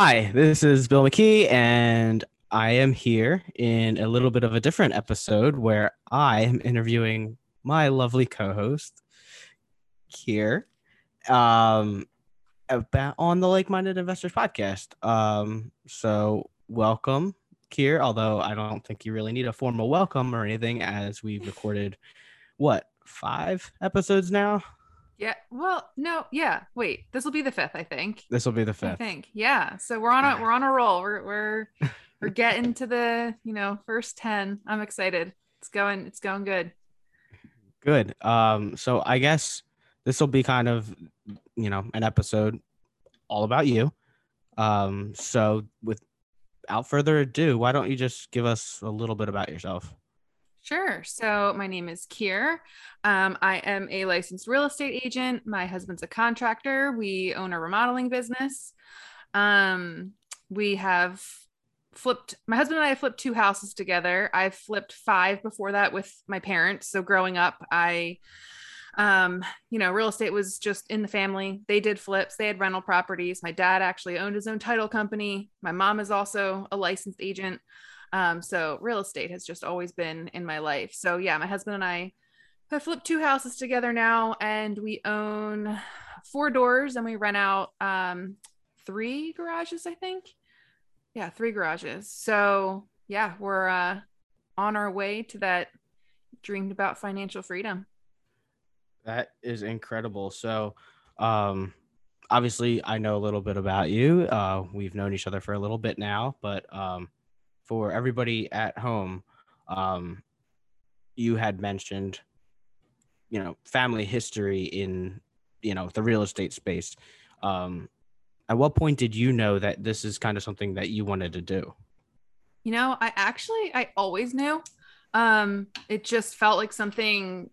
Hi, this is Bill McKee, and I am here in a little bit of a different episode where I am interviewing my lovely co-host here um, about on the Like Minded Investors podcast. Um, so welcome, Kier. Although I don't think you really need a formal welcome or anything, as we've recorded what five episodes now. Yeah. Well, no. Yeah. Wait. This will be the fifth, I think. This will be the fifth. I think. Yeah. So we're on a we're on a roll. We're we're we're getting to the you know first ten. I'm excited. It's going. It's going good. Good. Um, so I guess this will be kind of, you know, an episode all about you. Um, so without further ado, why don't you just give us a little bit about yourself? Sure. So my name is Kier. Um, I am a licensed real estate agent. My husband's a contractor. We own a remodeling business. Um, we have flipped. My husband and I have flipped two houses together. I've flipped five before that with my parents. So growing up, I um, you know, real estate was just in the family. They did flips, they had rental properties. My dad actually owned his own title company. My mom is also a licensed agent. Um, so real estate has just always been in my life. So yeah, my husband and I have flipped two houses together now, and we own four doors and we rent out um, three garages, I think. Yeah, three garages. So yeah, we're uh, on our way to that dreamed about financial freedom. That is incredible. So, um, obviously, I know a little bit about you. Uh, we've known each other for a little bit now, but um, for everybody at home, um, you had mentioned, you know, family history in, you know, the real estate space. Um, at what point did you know that this is kind of something that you wanted to do? You know, I actually I always knew. Um, it just felt like something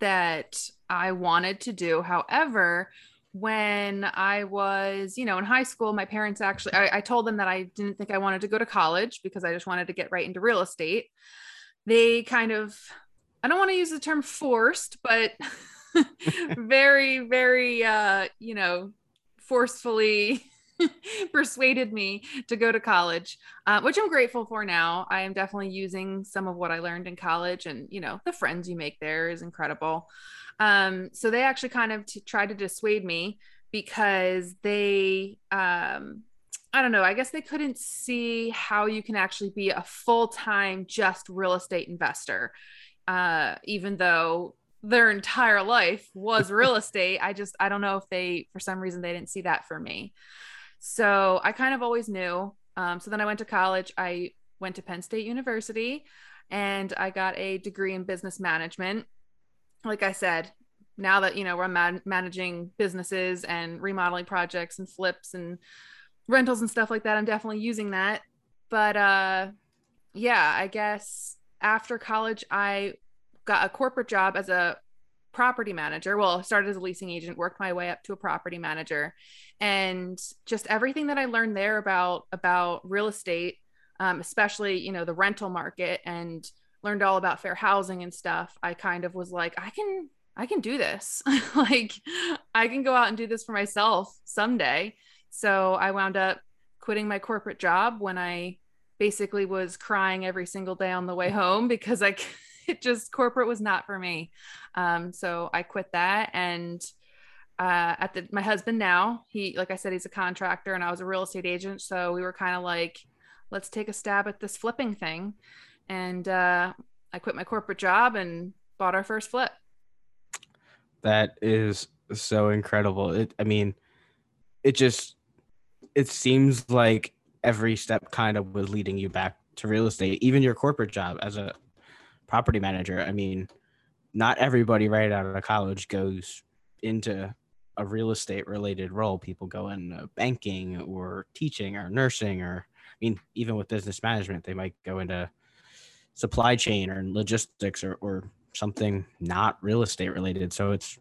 that I wanted to do. However, when I was, you know, in high school, my parents actually, I, I, told them that I didn't think I wanted to go to college because I just wanted to get right into real estate. They kind of, I don't want to use the term forced, but very, very, uh, you know, forcefully persuaded me to go to college, uh, which I'm grateful for now. I am definitely using some of what I learned in college, and you know, the friends you make there is incredible. Um, so they actually kind of t- tried to dissuade me because they, um, I don't know, I guess they couldn't see how you can actually be a full time just real estate investor, uh, even though their entire life was real estate. I just, I don't know if they, for some reason, they didn't see that for me. So I kind of always knew. Um, so then I went to college. I went to Penn State University and I got a degree in business management. Like I said, now that you know we're man- managing businesses and remodeling projects and flips and rentals and stuff like that, I'm definitely using that. But uh, yeah, I guess after college, I got a corporate job as a property manager. Well, started as a leasing agent, worked my way up to a property manager, and just everything that I learned there about about real estate, um, especially you know the rental market, and learned all about fair housing and stuff. I kind of was like, I can I can do this. like I can go out and do this for myself someday. So I wound up quitting my corporate job when I basically was crying every single day on the way home because I it just corporate was not for me. Um, so I quit that and uh, at the my husband now he like I said he's a contractor and I was a real estate agent so we were kind of like let's take a stab at this flipping thing and uh, I quit my corporate job and bought our first flip. That is so incredible. It I mean it just it seems like every step kind of was leading you back to real estate even your corporate job as a property manager. I mean, not everybody right out of college goes into a real estate related role. People go into banking or teaching or nursing or I mean, even with business management, they might go into supply chain or logistics or, or something not real estate related. So it's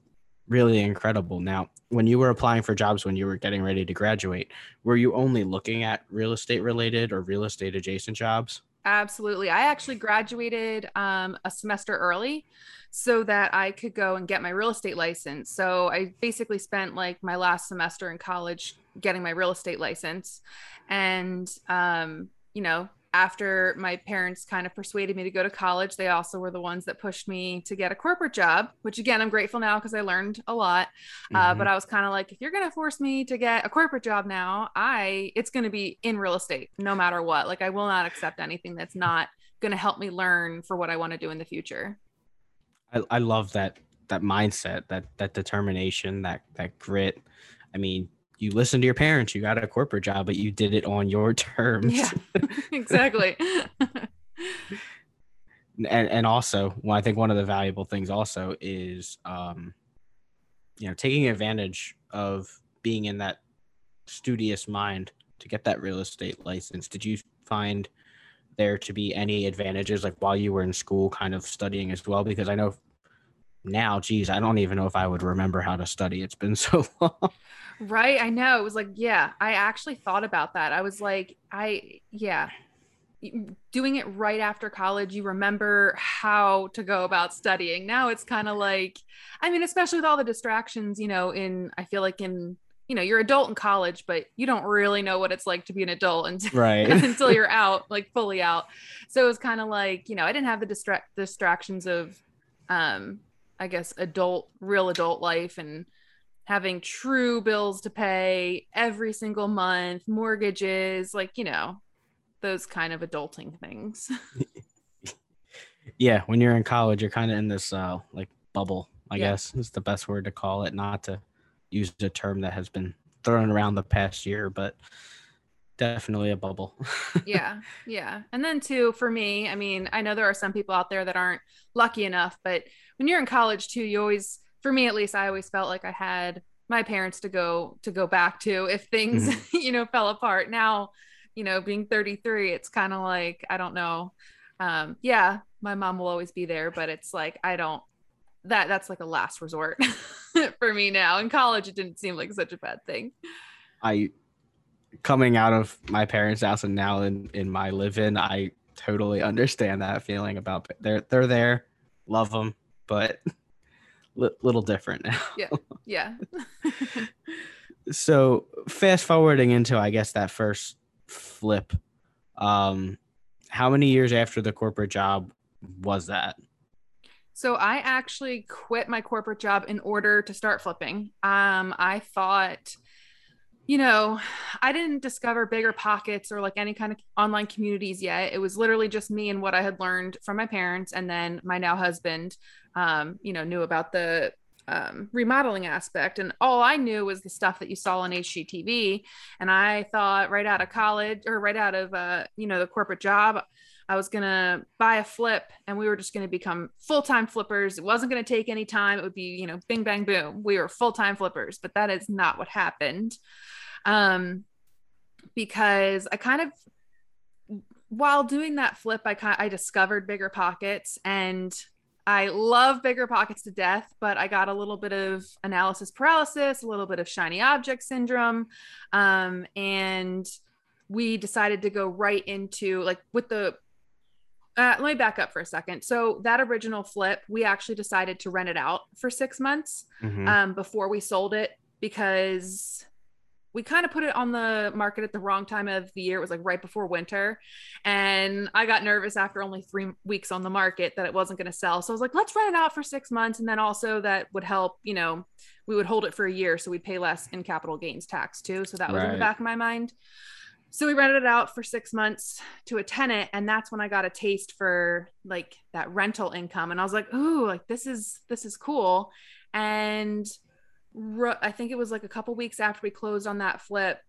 really incredible. Now, when you were applying for jobs when you were getting ready to graduate, were you only looking at real estate related or real estate adjacent jobs? Absolutely. I actually graduated um, a semester early so that I could go and get my real estate license. So I basically spent like my last semester in college getting my real estate license. And, um, you know, after my parents kind of persuaded me to go to college, they also were the ones that pushed me to get a corporate job, which again, I'm grateful now because I learned a lot. Uh, mm-hmm. Uh, but I was kind of like, if you're going to force me to get a corporate job now, I, it's going to be in real estate no matter what. Like, I will not accept anything that's not going to help me learn for what I want to do in the future. I, I love that, that mindset, that, that determination, that, that grit. I mean, you listened to your parents, you got a corporate job, but you did it on your terms. Yeah, exactly. and and also, well, I think one of the valuable things also is, um, you know, taking advantage of being in that studious mind to get that real estate license. Did you find there to be any advantages, like while you were in school, kind of studying as well? Because I know now, geez, I don't even know if I would remember how to study. It's been so long. Right. I know. It was like, yeah, I actually thought about that. I was like, I, yeah, doing it right after college, you remember how to go about studying. Now it's kind of like, I mean, especially with all the distractions, you know, in, I feel like in, you know, you're adult in college, but you don't really know what it's like to be an adult until, right. until you're out, like fully out. So it was kind of like, you know, I didn't have the distra- distractions of, um, I guess, adult, real adult life and, having true bills to pay every single month, mortgages, like, you know, those kind of adulting things. yeah, when you're in college, you're kind of in this uh like bubble, I yeah. guess is the best word to call it, not to use a term that has been thrown around the past year, but definitely a bubble. yeah. Yeah. And then too for me, I mean, I know there are some people out there that aren't lucky enough, but when you're in college too, you always for me at least i always felt like i had my parents to go to go back to if things mm-hmm. you know fell apart. Now you know being 33 it's kind of like i don't know. Um yeah my mom will always be there but it's like i don't that that's like a last resort for me now. In college it didn't seem like such a bad thing. I coming out of my parents house and now in in my live-in i totally understand that feeling about they're they're there love them but little different now. Yeah. Yeah. so fast forwarding into I guess that first flip, um, how many years after the corporate job was that? So I actually quit my corporate job in order to start flipping. Um, I thought, you know, I didn't discover BiggerPockets or like any kind of online communities yet. It was literally just me and what I had learned from my parents and then my now husband um, you know, knew about the um, remodeling aspect. And all I knew was the stuff that you saw on HGTV. And I thought right out of college or right out of, uh, you know, the corporate job, I was going to buy a flip and we were just going to become full time flippers. It wasn't going to take any time. It would be, you know, bing, bang, boom. We were full time flippers, but that is not what happened. Um, because I kind of, while doing that flip, I kind I discovered BiggerPockets and I love BiggerPockets to death, but I got a little bit of analysis paralysis, a little bit of shiny object syndrome. Um, and we decided to go right into like with the uh, let me back up for a second. So that original flip, we actually decided to rent it out for six months mm-hmm. um, before we sold it because we kind of put it on the market at the wrong time of the year. It was like right before winter. And I got nervous after only three weeks on the market that it wasn't going to sell. So I was like, let's rent it out for six months. And then also that would help, you know, we would hold it for a year. So we'd pay less in capital gains tax too. So that was right. in the back of my mind. So we rented it out for six months to a tenant. And that's when I got a taste for like that rental income. And I was like, ooh, like this is, this is cool. And I think it was like a couple weeks after we closed on that flip,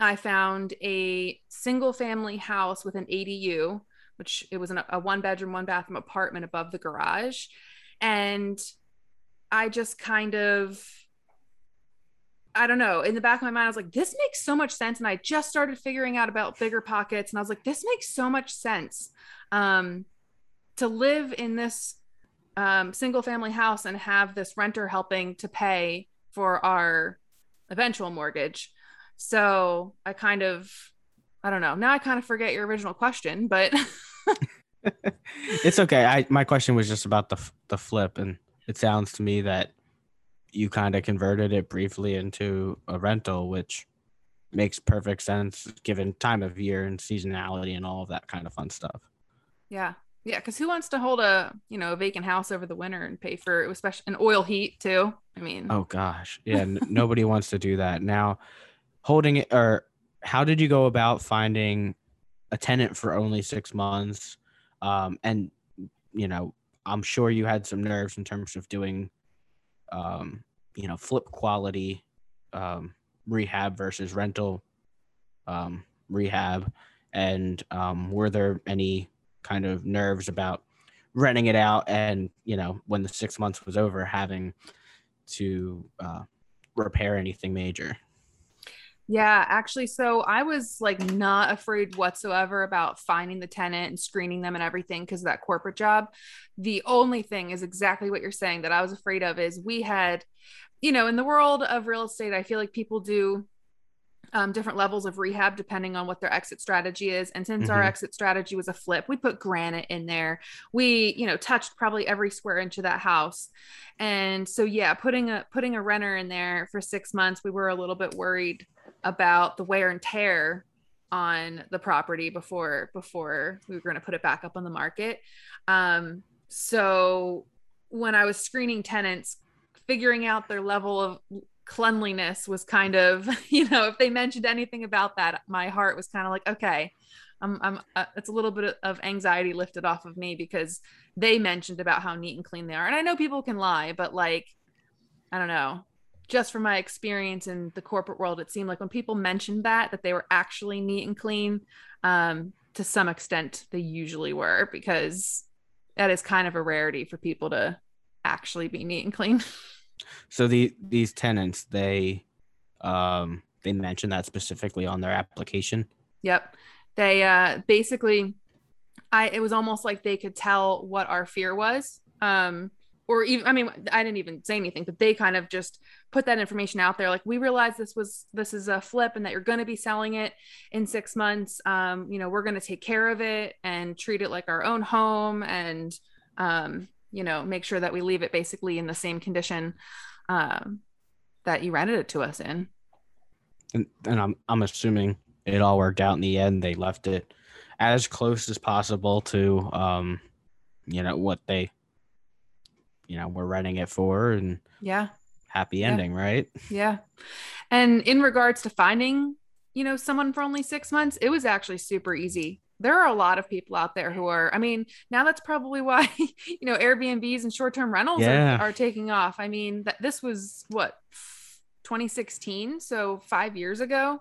I found a single family house with an ADU, which it was an, a one bedroom, one bathroom apartment above the garage. And I just kind of, I don't know, in the back of my mind, I was like, this makes so much sense. And I just started figuring out about BiggerPockets. And I was like, this makes so much sense. Um, to live in this um, single family house and have this renter helping to pay for our eventual mortgage. So I kind of I don't know. Now I kind of forget your original question, but it's okay. I my question was just about the the flip, and it sounds to me that you kind of converted it briefly into a rental, which makes perfect sense given time of year and seasonality and all of that kind of fun stuff. Yeah. Yeah, because who wants to hold a you know a vacant house over the winter and pay for especially an oil heat too? I mean, oh gosh, yeah, n- nobody wants to do that now. Holding it, or how did you go about finding a tenant for only six months? Um, and you know, I'm sure you had some nerves in terms of doing, um, you know, flip quality um, rehab versus rental um, rehab. And um, were there any kind of nerves about renting it out and you know when the six months was over having to uh, repair anything major. Yeah actually so i was like not afraid whatsoever about finding the tenant and screening them and everything because of that corporate job. The only thing is exactly what you're saying that i was afraid of is we had you know in the world of real estate i feel like people do um, different levels of rehab depending on what their exit strategy is. And since mm-hmm. our exit strategy was a flip, we put granite in there. We, you know, touched probably every square inch of that house. And so yeah, putting a putting a renter in there for six months, we were a little bit worried about the wear and tear on the property before before we were going to put it back up on the market. Um, so when I was screening tenants, figuring out their level of cleanliness was kind of, you know, if they mentioned anything about that, my heart was kind of like, okay, I'm, I'm, uh, it's a little bit of anxiety lifted off of me because they mentioned about how neat and clean they are. And I know people can lie, but like, I don't know, just from my experience in the corporate world, it seemed like when people mentioned that, that they were actually neat and clean, um, to some extent, they usually were because that is kind of a rarity for people to actually be neat and clean. So the these tenants, they um they mentioned that specifically on their application. Yep. They uh basically I it was almost like they could tell what our fear was. Um or even I mean I didn't even say anything, but they kind of just put that information out there like we realize this was this is a flip and that you're going to be selling it in 6 months. Um you know, we're going to take care of it and treat it like our own home and um you know make sure that we leave it basically in the same condition um, that you rented it to us in. And, and I'm, I'm assuming it all worked out in the end. They left it as close as possible to um you know what they you know were renting it for and yeah. happy ending yeah. right? Yeah. And in regards to finding you know someone for only six months it was actually super easy there are a lot of people out there who are i mean now that's probably why you know airbnbs and short-term rentals yeah. are, are, taking off. I mean that this was what 2016 so five years ago?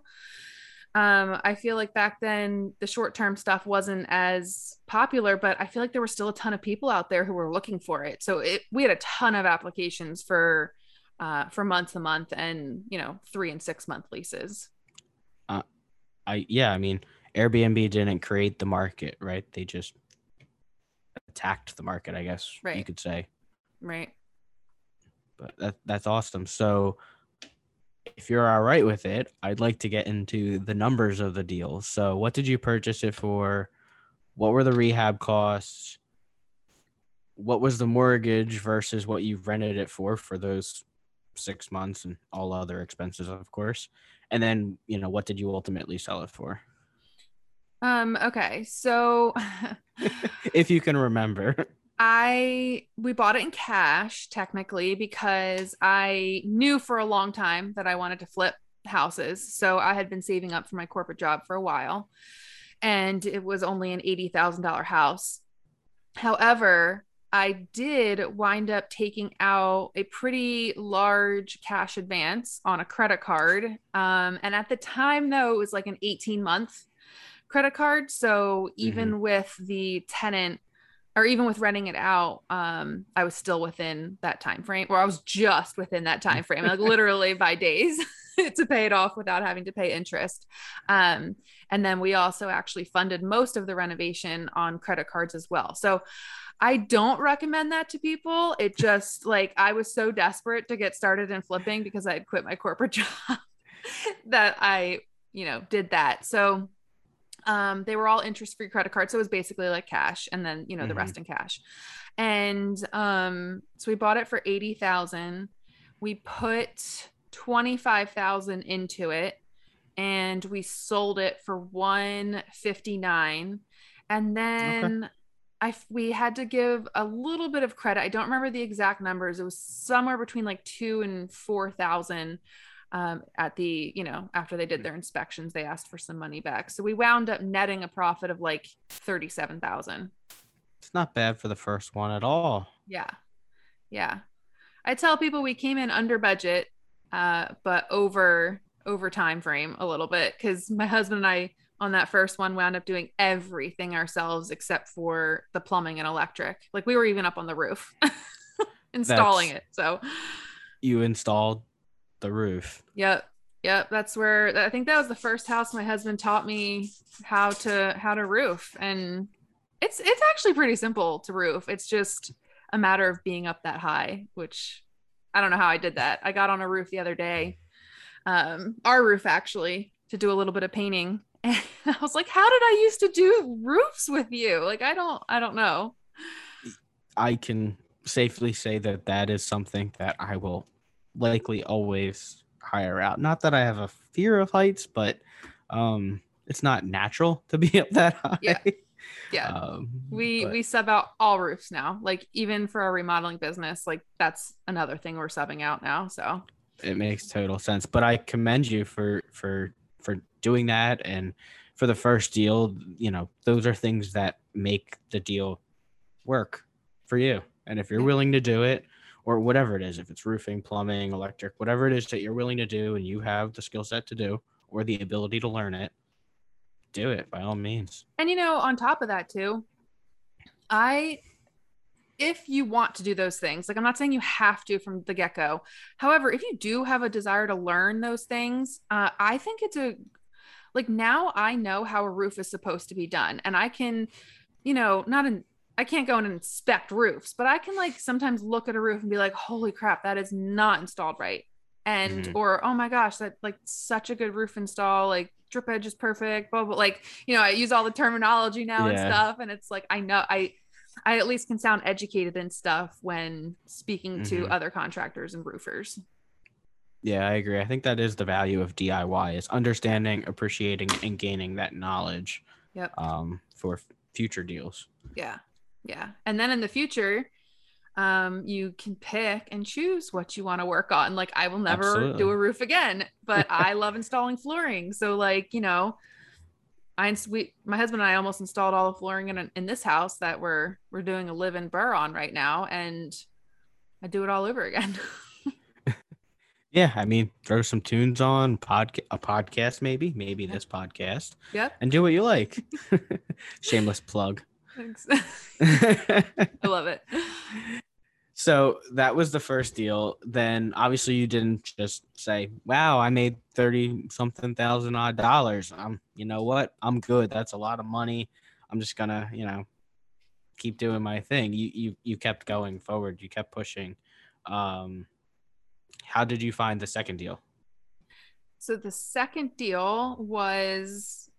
Um i feel like back then the short-term stuff wasn't as popular but i feel like there were still a ton of people out there who were looking for it. So it we had a ton of applications for uh for months a month and you know three and six month leases. Uh i yeah i mean Airbnb didn't create the market, right? They just attacked the market, I guess right. you could say. Right. But that that's awesome. So if you're all right with it, I'd like to get into the numbers of the deal. So what did you purchase it for? What were the rehab costs? What was the mortgage versus what you rented it for for those six months and all other expenses, of course? And then, you know, what did you ultimately sell it for? Um, okay. So if you can remember. I we bought it in cash technically because I knew for a long time that I wanted to flip houses. So I had been saving up for my corporate job for a while and it was only an $80,000 house. However, I did wind up taking out a pretty large cash advance on a credit card. Um, and at the time, though, it was like an 18 month credit card. So even mm-hmm. with the tenant or even with renting it out, um, I was still within that time frame, or I was just within that time frame, like literally by days to pay it off without having to pay interest. Um, and then we also actually funded most of the renovation on credit cards as well. So I don't recommend that to people. It just like I was so desperate to get started in flipping because I had quit my corporate job that I, you know, did that. So Um, they were all interest free credit cards. So it was basically like cash and then, you know, the Mhm. rest in cash. And um, so we bought it for 80,000. We put 25,000 into it and we sold it for 159. And then I f- we had to give a little bit of credit. I don't remember the exact numbers. It was somewhere between like 2 and 4,000 um, at the you know after they did their inspections they asked for some money back. So we wound up netting a profit of like 37000 It's not bad for the first one at all. yeah. Yeah. I tell people we came in under budget uh, but over over time frame a little bit because my husband and i on that first one wound up doing everything ourselves except for the plumbing and electric. Like we were even up on the roof installing That's- it so. You installed the roof. Yep. Yep. That's where I think that was the first house my husband taught me how to how to roof. And it's it's actually pretty simple to roof. It's just a matter of being up that high, which I don't know how I did that. I got on a roof the other day. Um, our roof actually to do a little bit of painting. And I was like, how did I used to do roofs with you? Like I don't I don't know. I can safely say that that is something that I will likely always hire out. Not that I have a fear of heights, but um, it's not natural to be up that high. Yeah. Yeah. Um, we but we sub out all roofs now. Like even for our remodeling business, like that's another thing we're subbing out now. So it makes total sense. But I commend you for for for doing that and for the first deal. You know, those are things that make the deal work for you. And if you're willing to do it, or whatever it is, if it's roofing, plumbing, electric, whatever it is that you're willing to do, and you have the skill set to do or the ability to learn it, do it by all means. And you know, on top of that too, I if you want to do those things, like I'm not saying you have to from the get-go. However, if you do have a desire to learn those things, uh, I think it's a like now I know how a roof is supposed to be done. And I can, you know, not in I can't go and inspect roofs, but I can like sometimes look at a roof and be like, holy crap, that is not installed right. And Mhm. or oh my gosh, that like such a good roof install, like drip edge is perfect, blah blah. Like, you know, I use all the terminology now and stuff. And it's like I know I I at least can sound educated and stuff when speaking to Mhm. other contractors and roofers. Yeah, I agree. I think that is the value of DIY is understanding, appreciating, and gaining that knowledge Yep. um, for future deals. Yeah. Yeah. And then in the future, um, you can pick and choose what you want to work on. Like I will never Absolutely. do a roof again, but I love installing flooring. So like, you know, I we my husband and I almost installed all the flooring in in this house that we're we're doing a live in BRRRR on right now and I do it all over again. Yeah, I mean, throw some tunes on, podca- a podcast maybe, maybe this podcast, yep. and do what you like. Shameless plug. Thanks. I love it. so that was the first deal. Then obviously you didn't just say, "Wow, I made thirty something thousand odd dollars." Um, you know what? I'm good. That's a lot of money. I'm just gonna, you know, keep doing my thing. You you you kept going forward. You kept pushing. Um, how did you find the second deal? So the second deal was,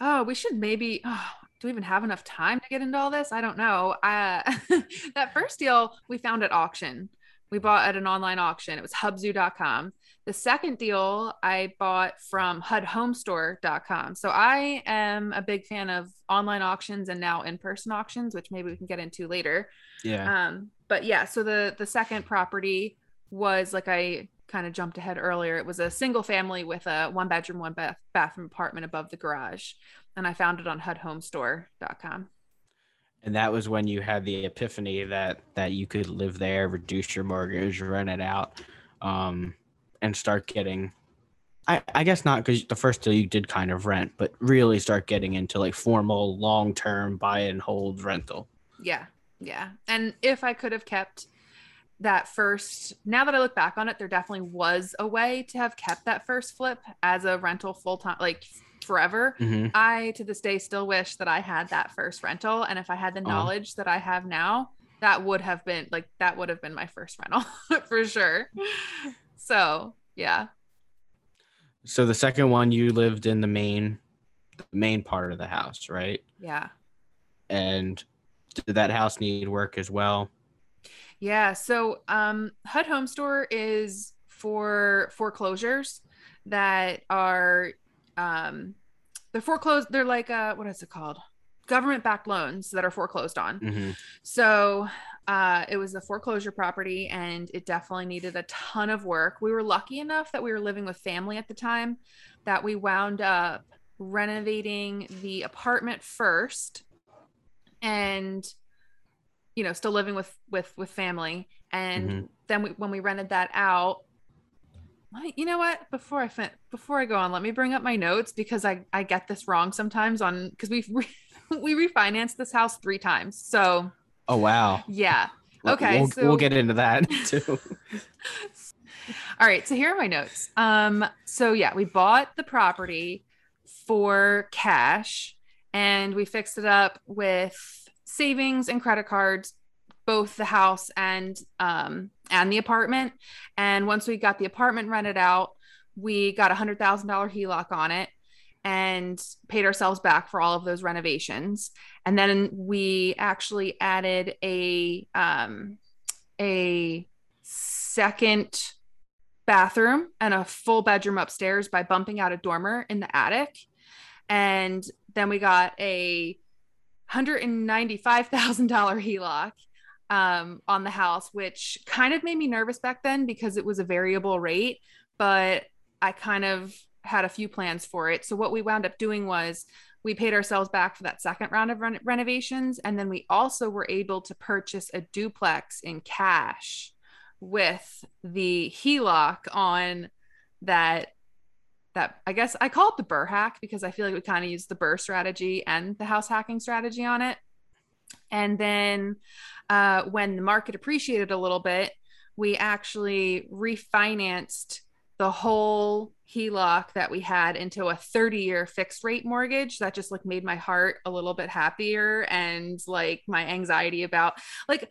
oh, we should maybe. Oh, do we even have enough time to get into all this? I don't know. Uh, that first deal we found at auction. We bought at an online auction. It was hubzu.com. The second deal I bought from hudhomestore.com. So I am a big fan of online auctions and now in-person auctions, which maybe we can get into later. Yeah. Um, but yeah, so the the second property was like I kind of jumped ahead earlier. It was a single family with a one bedroom, one bath bathroom apartment above the garage. And I found it on hudhomestore.com. and that was when you had the epiphany that that you could live there reduce your mortgage rent it out um and start getting i i guess not because the first deal you did kind of rent but really start getting into like formal long-term buy and hold rental Yeah. Yeah. And if I could have kept that first, now that I look back on it, there definitely was a way to have kept that first flip as a rental full time, like forever. mm-hmm. I to this day still wish that I had that first rental. And if I had the Oh. knowledge that I have now, that would have been like that would have been my first rental for sure. So yeah. so the second one you lived in the main the main part of the house, right? Yeah. And did that house need work as well? Yeah. So um HUD Home Store is for foreclosures that are um they're foreclosed they're like uh what is it called? Government backed loans that are foreclosed on. Mhm. So uh, it was a foreclosure property and it definitely needed a ton of work. We were lucky enough that we were living with family at the time that we wound up renovating the apartment first and you know still living with with with family and Mhm. then we, when we rented that out me, you know what before i fin- before i go on let me bring up my notes because i i get this wrong sometimes on because we've re- we refinanced this house three times so Oh wow. yeah Okay, We'll, so- we'll get into that too. All right, so here are my notes. Um, so yeah, we bought the property for cash and we fixed it up with savings and credit cards, both the house and um and the apartment. And once we got the apartment rented out, we got a hundred thousand dollar HELOC on it and paid ourselves back for all of those renovations. And then we actually added a um a second bathroom and a full bedroom upstairs by bumping out a dormer in the attic. And then we got a $195,000 HELOC um, on the house, which kind of made me nervous back then because it was a variable rate, but I kind of had a few plans for it. So what we wound up doing was we paid ourselves back for that second round of ren- renovations. And then we also were able to purchase a duplex in cash with the HELOC on that that I guess I call it the BRRRR hack because I feel like we kind of used the BRRRR strategy and the house hacking strategy on it. And then uh, when the market appreciated a little bit, we actually refinanced the whole HELOC that we had into a 30 year fixed rate mortgage. That just like made my heart a little bit happier and like my anxiety about like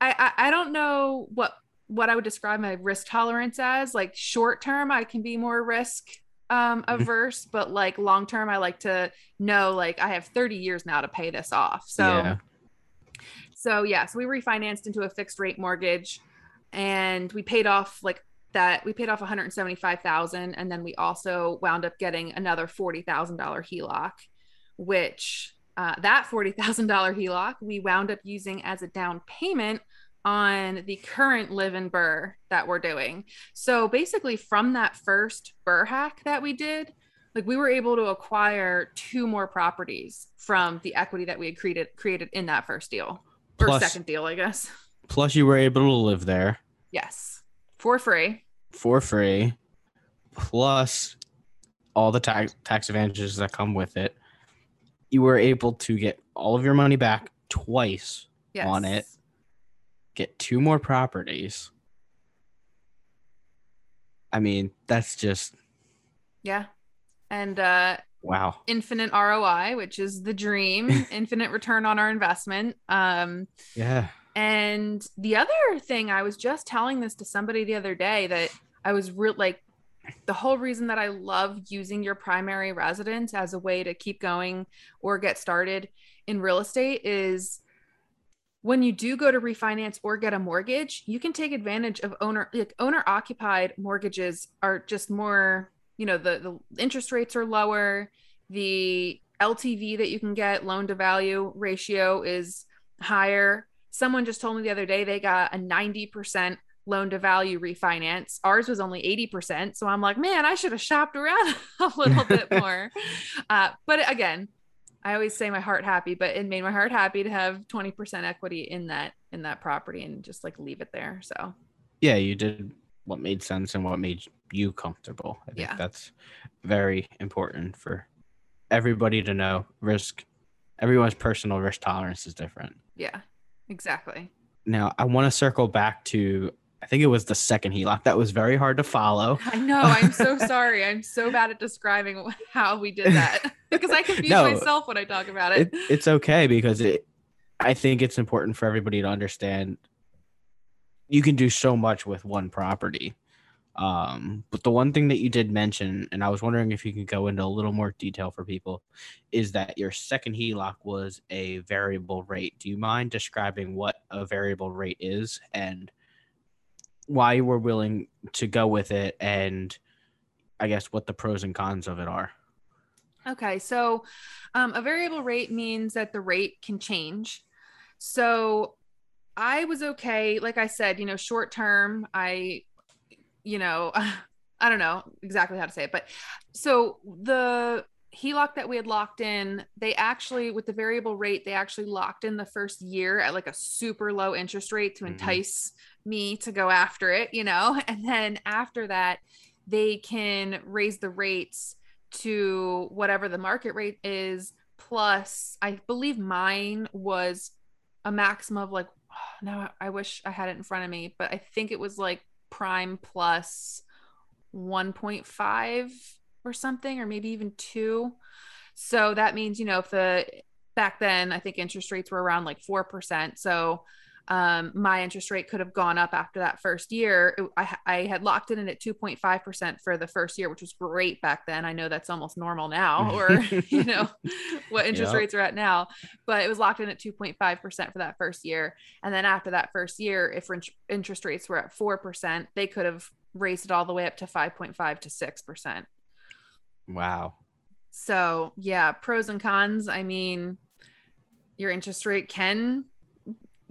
I, I I don't know what what I would describe my risk tolerance as. Like short term, I can be more risk um Mhm. averse, but like long term, I like to know like I have 30 years now to pay this off. So yeah. So yeah, so we refinanced into a fixed rate mortgage and we paid off like that we paid off 175,000 and then we also wound up getting another $40,000 HELOC which uh, that $40,000 HELOC we wound up using as a down payment on the current live in BRRRR that we're doing. So basically from that first BRRRR hack that we did, like we were able to acquire two more properties from the equity that we had created created in that first deal or Plus- second deal, I guess. Plus, you were able to live there Yes, for free. for free. Plus, all the tax tax advantages that come with it. You were able to get all of your money back twice. Yes. On it. Get two more properties. I mean, that's just Yeah. And uh wow. infinite ROI, which is the dream, infinite return on our investment. Um Yeah. And the other thing, I was just telling this to somebody the other day that I was real like the whole reason that I love using your primary residence as a way to keep going or get started in real estate is when you do go to refinance or get a mortgage, you can take advantage of owner like owner occupied mortgages are just more, you know, the the interest rates are lower, the LTV that you can get, loan to value ratio is higher. Someone just told me the other day they got a 90% loan to value refinance. Ours was only 80%. So I'm like, man, I should have shopped around a little bit more. Uh, but again, I always say my heart happy, but it made my heart happy to have 20% equity in that in that property and just like leave it there. So Yeah, you did what made sense and what made you comfortable. I think Yeah. that's very important for everybody to know. Risk everyone's personal risk tolerance is different. yeah, exactly. Now, I want to circle back to I think it was the second HELOC. That was very hard to follow. I know. I'm so sorry. I'm so bad at describing how we did that because I confuse No. myself when I talk about it. It, it's okay because it I think it's important for everybody to understand you can do so much with one property. Um, but the one thing that you did mention, and I was wondering if you could go into a little more detail for people, is that your second HELOC was a variable rate. Do you mind describing what a variable rate is and why you were willing to go with it and I guess what the pros and cons of it are? Okay, so um, a variable rate means that the rate can change. So I was okay, like I said, you know, short term, I you know, I don't know exactly how to say it, but so the HELOC that we had locked in, they actually, with the variable rate, they actually locked in the first year at like a super low interest rate to mm-hmm. entice me to go after it, you know? And then after that, they can raise the rates to whatever the market rate is. Plus, I believe mine was a maximum of like, no, I wish I had it in front of me, but I think it was like prime plus 1.5 or something, or maybe even two. So that means, you know, if the back then, I think interest rates were around like 4%. So um, my interest rate could have gone up after that first year. It, I, I had locked it in at 2.5% for the first year, which was great back then. I know that's almost normal now, or, you know, what interest yep. rates are at now, but it was locked in at 2.5% for that first year. And then after that first year, if interest rates were at 4%, they could have raised it all the way up to 5.5 to 6%. Wow. So, yeah, pros and cons. I mean, your interest rate can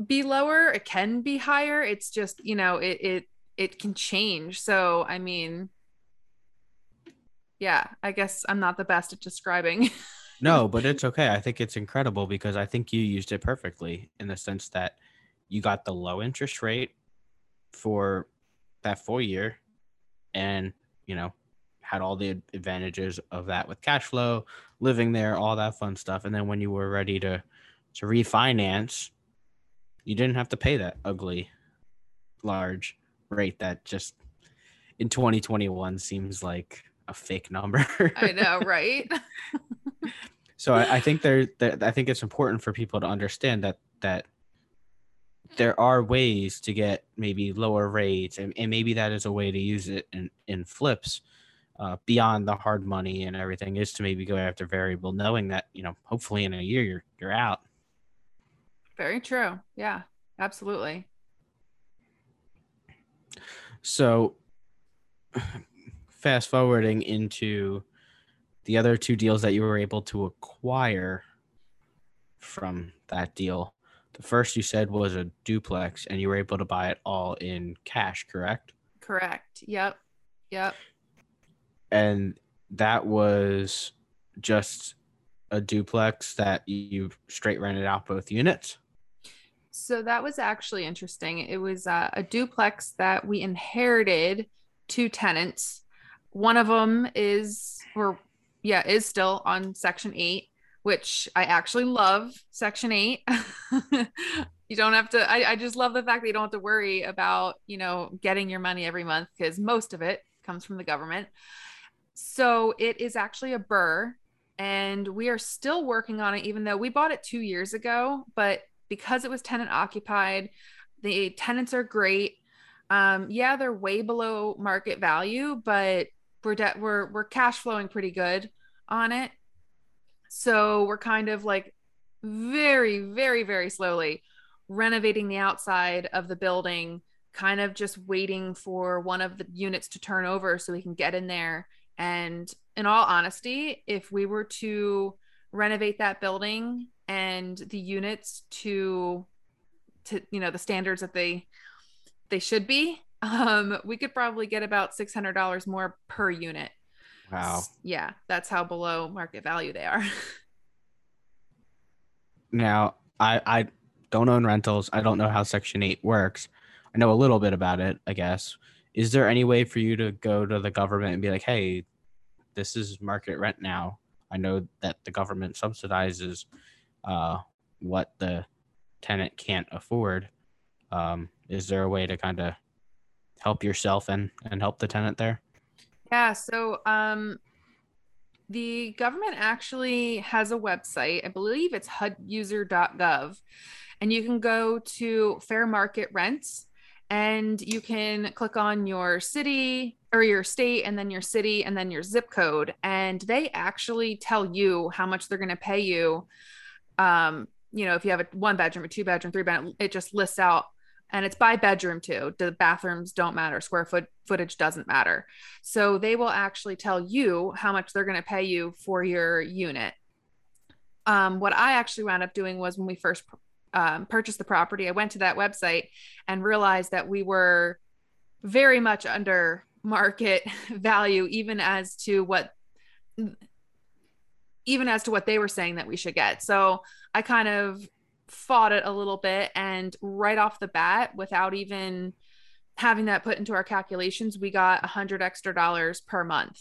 be lower, it can be higher. It's just, you know, it it it can change. So, I mean, yeah, I guess I'm not the best at describing. no, but it's okay. I think it's incredible because I think you used it perfectly in the sense that you got the low interest rate for that full year and, you know, had all the advantages of that with cash flow, living there, all that fun stuff. And then when you were ready to to refinance, you didn't have to pay that ugly large rate that just in 2021 seems like a fake number. I know, right? so I, I think there, there, I think it's important for people to understand that that there are ways to get maybe lower rates, and, and maybe that is a way to use it in in flips. Uh, beyond the hard money and everything is to maybe go after variable, knowing that you know hopefully in a year you're you're out. Very true. Yeah, absolutely. So, fast forwarding into the other two deals that you were able to acquire from that deal. The first you said was a duplex, and you were able to buy it all in cash, correct? Correct. Yep. Yep. And that was just a duplex that you straight rented out both units? So that was actually interesting. It was uh, a duplex that we inherited two tenants. One of them is, or yeah, is still on Section 8, which I actually love Section 8. you don't have to, I, I just love the fact that you don't have to worry about, you know, getting your money every month because most of it comes from the government. So it is actually a BRRRR and we are still working on it, even though we bought it two years ago. But because it was tenant occupied. The tenants are great. Um, yeah, they're way below market value, but we're de- we're we're cash flowing pretty good on it. So we're kind of like very, very, very slowly renovating the outside of the building, kind of just waiting for one of the units to turn over so we can get in there. And in all honesty, if we were to renovate that building and the units to to you know the standards that they they should be um we could probably get about $600 more per unit. Wow. Yeah that's how below market value they are. Now i i don't own rentals. I don't know how section 8 works. I know a little bit about it i guess. Is there any way for you to go to the government and be like hey this is market rent now i know that the government subsidizes uh, what the tenant can't afford. Um, is there a way to kind of help yourself and and help the tenant there? Yeah. So um, the government actually has a website. I believe it's huduser.gov, and you can go to fair market rents and you can click on your city, or your state and then your city and then your zip code and they actually tell you how much they're going to pay you um you know if you have a one bedroom a two bedroom three bedroom it just lists out and it's by bedroom too. The bathrooms don't matter square foot footage doesn't matter. So they will actually tell you how much they're going to pay you for your unit. Um, what i actually wound up doing was when we first um, purchased the property i went to that website and realized that we were very much under market value even as to what even as to what they were saying that we should get. So i kind of fought it a little bit and right off the bat without even having that put into our calculations we got a hundred extra dollars per month.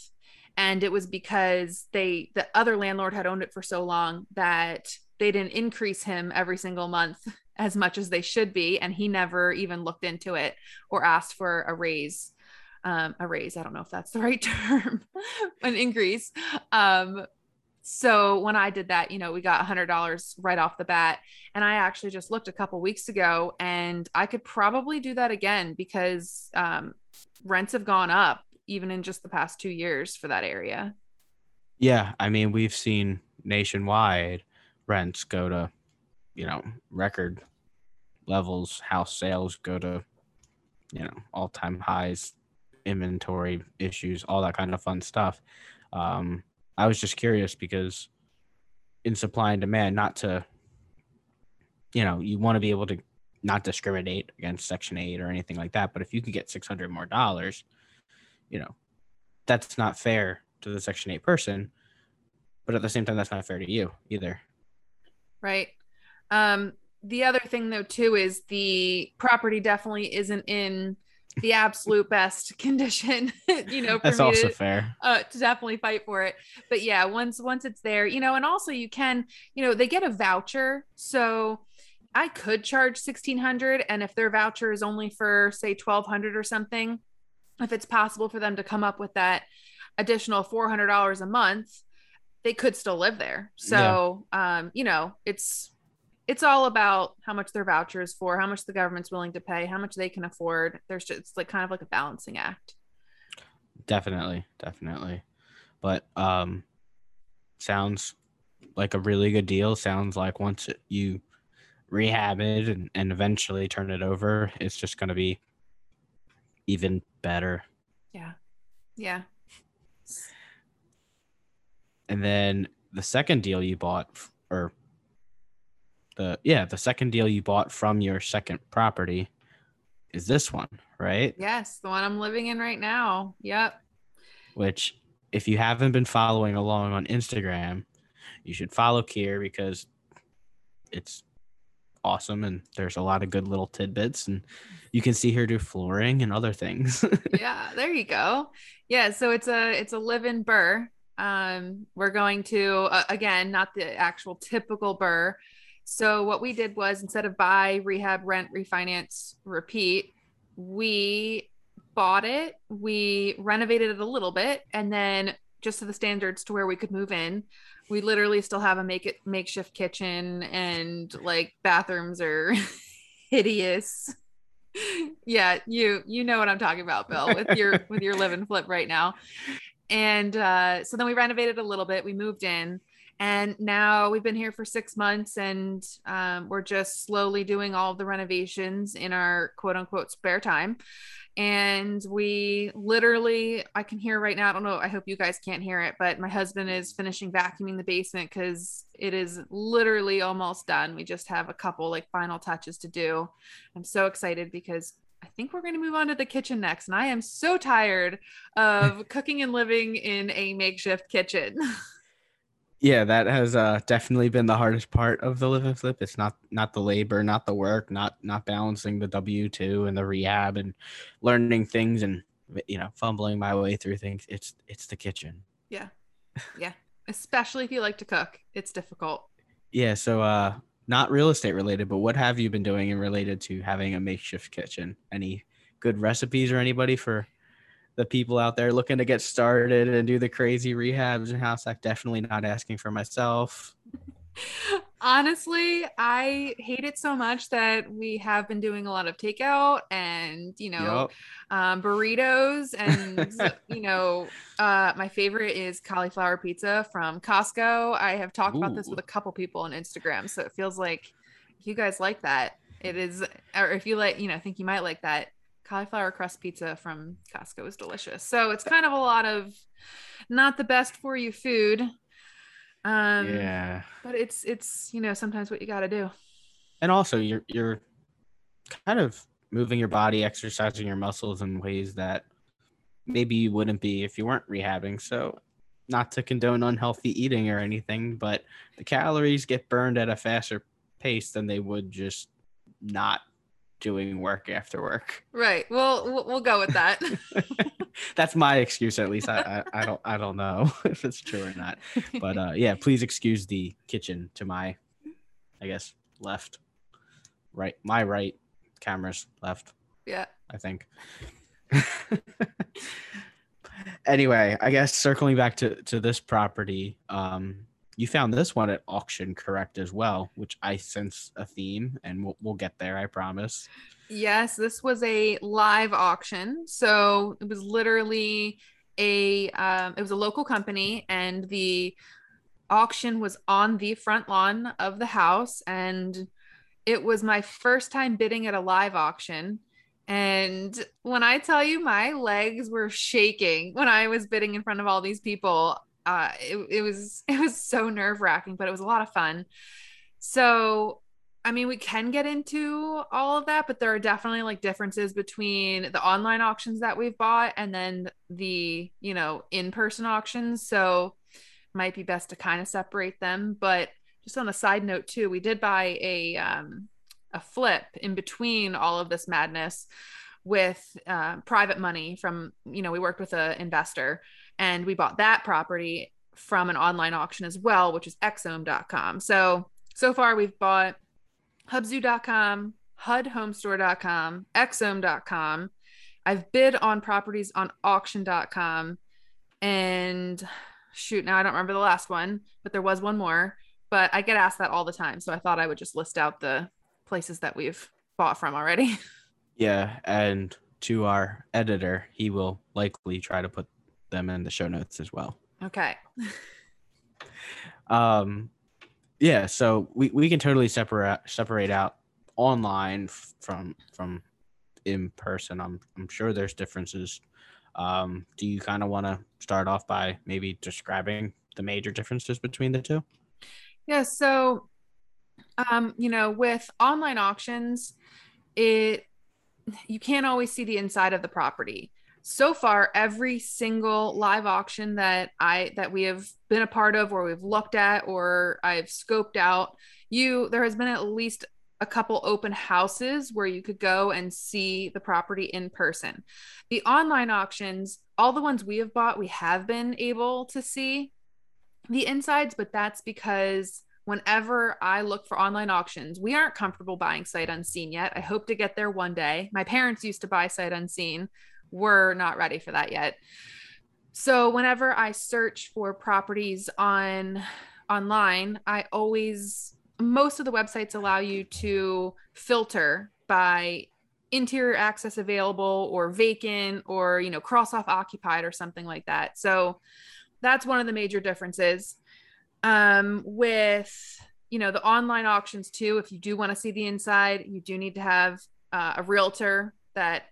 And it was because they the other landlord had owned it for so long that they didn't increase him every single month as much as they should be and he never even looked into it or asked for a raise um, a raise i don't know if that's the right term an increase um, so when I did that, you know, we got a $100 right off the bat. And I actually just looked a couple weeks ago and I could probably do that again because um, rents have gone up even in just the past two years for that area. Yeah. I mean, we've seen nationwide rents go to, you know, record levels, house sales go to, you know, all time highs, inventory issues, all that kind of fun stuff. Um, I was just curious because in supply and demand, not to, you know, you want to be able to not discriminate against Section 8 or anything like that. But if you could get 600 more dollars, you know, that's not fair to the Section 8 person. But at the same time, that's not fair to you either. Right. Um, the other thing, though, too, is the property definitely isn't in the absolute best condition, you know, that's also to, fair. Uh, to definitely fight for it. But yeah, once once it's there, you know, and also you can, you know, they get a voucher. So I could charge sixteen hundred, and if their voucher is only for say twelve hundred or something, if it's possible for them to come up with that additional four hundred dollars a month, they could still live there. So, yeah. um, you know, it's it's all about how much their vouchers for, how much the government's willing to pay, how much they can afford. There's just it's like kind of like a balancing act. Definitely, definitely. But um sounds like a really good deal. Sounds like once you rehab it and, and eventually turn it over, it's just gonna be even better. Yeah. Yeah. And then the second deal you bought or the yeah the second deal you bought from your second property is this one right? Yes the one i'm living in right now. Yep. Which if you haven't been following along on instagram you should follow kier because it's awesome and there's a lot of good little tidbits and you can see her do flooring and other things. Yeah there you go. Yeah so it's a it's a live in BRRRR um we're going to uh, again not the actual typical BRRRR so what we did was instead of buy, rehab, rent, refinance, repeat, we bought it, we renovated it a little bit, and then just to the standards to where we could move in. We literally still have a make it makeshift kitchen and like bathrooms are hideous. yeah, you you know what I'm talking about, Bill, with your with your live and flip right now. And uh, so then we renovated a little bit. We moved in and now we've been here for six months and um, we're just slowly doing all the renovations in our quote unquote spare time and we literally i can hear right now i don't know i hope you guys can't hear it but my husband is finishing vacuuming the basement because it is literally almost done we just have a couple like final touches to do i'm so excited because I think we're going to move on to the kitchen next. And I am so tired of cooking and living in a makeshift kitchen. yeah that has uh, definitely been the hardest part of the live and flip. It's not not the labor not the work not not balancing the w2 and the rehab and learning things and you know fumbling my way through things. It's it's the kitchen. Yeah. Yeah. Especially if you like to cook. It's difficult. Yeah so uh not real estate related but what have you been doing in related to having a makeshift kitchen? Any good recipes or anybody for the people out there looking to get started and do the crazy rehabs and house hack definitely not asking for myself Honestly, I hate it so much that we have been doing a lot of takeout and, you know, yep. um, burritos. And, you know, uh, my favorite is cauliflower pizza from Costco. I have talked Ooh. about this with a couple people on Instagram. So it feels like you guys like that, it is, or if you like, you know, think you might like that, cauliflower crust pizza from Costco is delicious. So it's kind of a lot of not the best for you food um, yeah. But it's it's you know sometimes what you got to do. And also, you're you're kind of moving your body, exercising your muscles in ways that maybe you wouldn't be if you weren't rehabbing. So, not to condone unhealthy eating or anything, but the calories get burned at a faster pace than they would just not doing work after work. Right. Well, we'll go with that. That's my excuse, at least. I, I, I don't I don't know if it's true or not. But uh, yeah, please excuse the kitchen to my, I guess left, right, my right, cameras left. Yeah. I think. anyway, I guess circling back to to this property, um, you found this one at auction correct as well which i sense a theme and we'll, we'll get there i promise. Yes this was a live auction. So it was literally a um, it was a local company and the auction was on the front lawn of the house and it was my first time bidding at a live auction. And when I tell you my legs were shaking when I was bidding in front of all these people, uh, it, it was it was so nerve wracking, but it was a lot of fun. So, I mean, we can get into all of that, but there are definitely like differences between the online auctions that we've bought and then the you know in person auctions. So, might be best to kind of separate them. But just on a side note too, we did buy a um, a flip in between all of this madness with uh, private money from you know we worked with an investor and we bought that property from an online auction as well, which is xome.com. So, so far we've bought hubzu.com, hudhomestore.com, xome.com. I've bid on properties on auction.com and shoot, now I don't remember the last one, but there was one more. But I get asked that all the time. So I thought I would just list out the places that we've bought from already. Yeah. And to our editor, he will likely try to put them in the show notes as well. Okay. um, yeah. So we, we can totally separate separate out online from from in person. I'm I'm sure there's differences. Um, do you kind of want to start off by maybe describing the major differences between the two? Yeah. So, um, you know, with online auctions, it you can't always see the inside of the property so far every single live auction that i that we have been a part of or we've looked at or i've scoped out you there has been at least a couple open houses where you could go and see the property in person the online auctions all the ones we have bought we have been able to see the insides but that's because whenever I look for online auctions, we aren't comfortable buying sight unseen yet. I hope to get there one day. My parents used to buy sight unseen we're not ready for that yet. So whenever I search for properties on online, I always most of the websites allow you to filter by interior access available or vacant or you know cross off occupied or something like that. So that's one of the major differences um with you know the online auctions too if you do want to see the inside you do need to have uh, a realtor that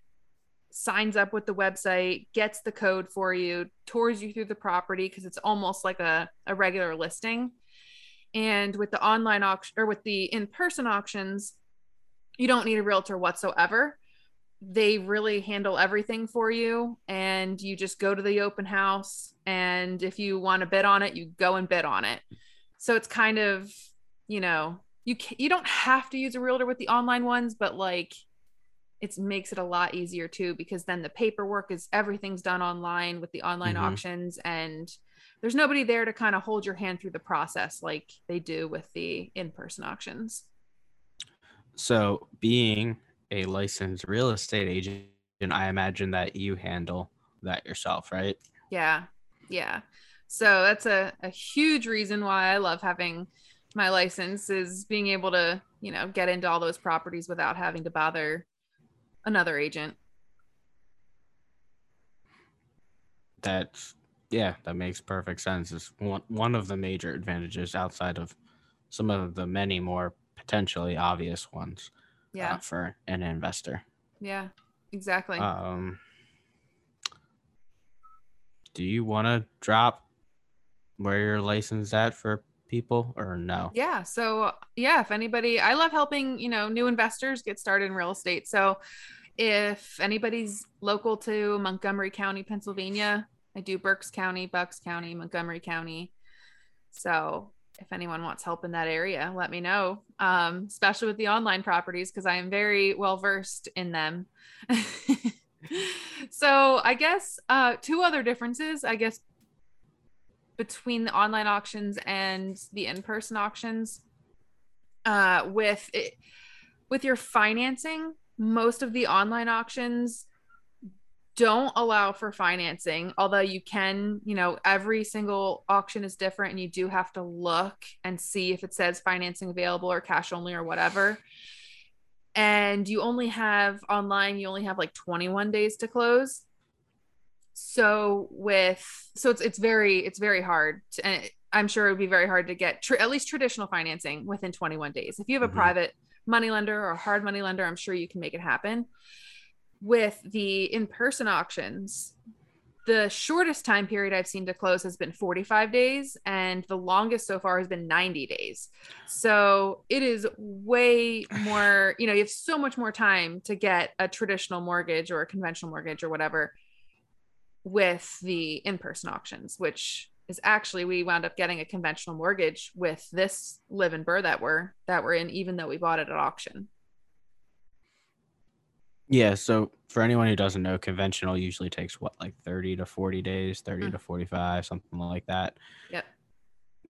signs up with the website, gets the code for you, tours you through the property because it's almost like a, a regular listing. And with the online auction or with the in person auctions, you don't need a realtor whatsoever. They really handle everything for you, and you just go to the open house. And if you want to bid on it, you go and bid on it. So it's kind of, you know, you you don't have to use a realtor with the online ones, but like it makes it a lot easier too because then the paperwork is everything's done online with the online mm-hmm. auctions and there's nobody there to kind of hold your hand through the process like they do with the in-person auctions. So being a licensed real estate agent i imagine that you handle that yourself right? Yeah yeah. So that's a, a huge reason why i love having my license is being able to, you know, get into all those properties without having to bother another agent. That's yeah, that makes perfect sense. It's one one of the major advantages outside of some of the many more potentially obvious ones. Yeah. Uh, for an investor. Yeah. Exactly. Um, do you want to drop where you're licensed at for people or no? Yeah. So, yeah, if anybody, I love helping, you know, new investors get started in real estate. So, if anybody's local to Montgomery County, Pennsylvania, I do Berks County, Bucks County, Montgomery County. So, if anyone wants help in that area, let me know, um, especially with the online properties, because I am very well versed in them. so, I guess uh, two other differences, I guess, between the online auctions and the in-person auctions uh, with it, with your financing most of the online auctions don't allow for financing although you can you know every single auction is different and you do have to look and see if it says financing available or cash only or whatever. And you only have online you only have like 21 days to close so with so it's it's very it's very hard to, and i'm sure it would be very hard to get tr- at least traditional financing within 21 days if you have a mm-hmm. private money lender or a hard money lender i'm sure you can make it happen with the in-person auctions the shortest time period I've seen to close has been 45 days, and the longest so far has been 90 days. So it is way more, you know, you have so much more time to get a traditional mortgage or a conventional mortgage or whatever with the in-person auctions which is actually we wound up getting a conventional mortgage with this live and BRRRR that we're that we're in even though we bought it at auction. Yeah so for anyone who doesn't know conventional usually takes what like 30 to 40 days 30 mm-hmm. to 45 something like that. Yep.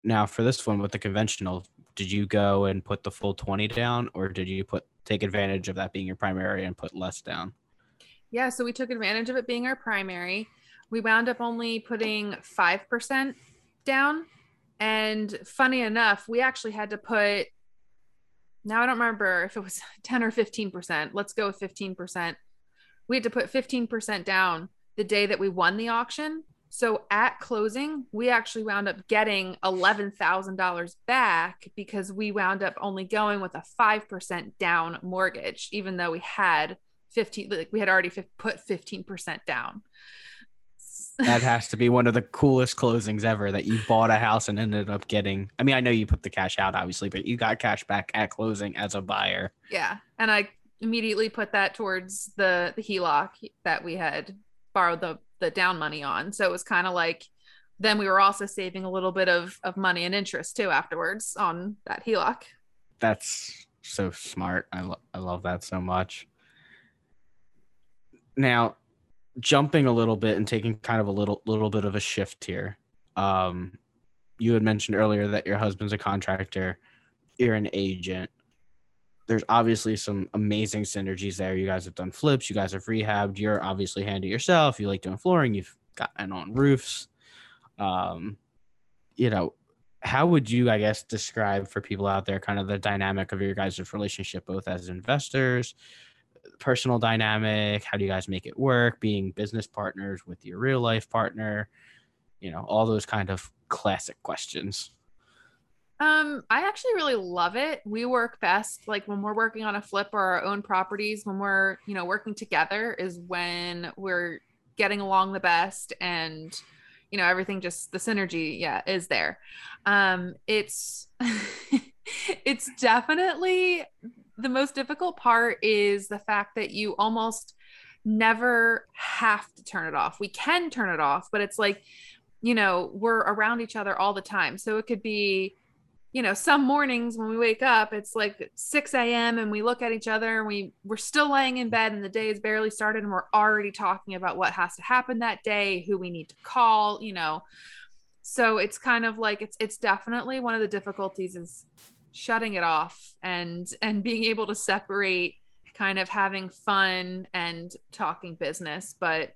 Now for this one with the conventional did you go and put the full 20 down or did you put take advantage of that being your primary and put less down? Yeah so we took advantage of it being our primary we wound up only putting 5% down. And funny enough, we actually had to put, now I don't remember if it was 10 or 15%. Let's go with 15%. We had to put 15% down the day that we won the auction. So at closing, we actually wound up getting $11,000 back because we wound up only going with a 5% down mortgage, even though we had 15, like we had already put 15% down that has to be one of the coolest closings ever that you bought a house and ended up getting. I mean, I know you put the cash out, obviously, but you got cash back at closing as a buyer. Yeah. And I immediately put that towards the, the HELOC that we had borrowed the, the down money on. So it was kind of like, then we were also saving a little bit of, of money and interest too afterwards on that HELOC. That's so smart. I, lo- I love that so much. Now, jumping a little bit and taking kind of a little little bit of a shift here. Um, you had mentioned earlier that your husband's a contractor, you're an agent. There's obviously some amazing synergies there. You guys have done flips, you guys have rehabbed. You're obviously handy yourself. You like doing flooring. You've gotten on roofs. Um, you know, how would you, I guess, describe for people out there kind of the dynamic of your guys' relationship, both as investors, personal dynamic? How do you guys make it work? Being business partners with your real life partner, you know, all those kind of classic questions. Um, I actually really love it. We work best like when we're working on a flip or our own properties, when we're, you know, working together is when we're getting along the best and you know everything just the synergy yeah is there um it's it's definitely the most difficult part is the fact that you almost never have to turn it off. We can turn it off, but it's like, you know, we're around each other all the time. So it could be, you know, some mornings when we wake up, it's like 6 a.m. and we look at each other and we we're still laying in bed and the day has barely started and we're already talking about what has to happen that day, who we need to call, you know. So it's kind of like it's it's definitely one of the difficulties is shutting it off and and being able to separate kind of having fun and talking business but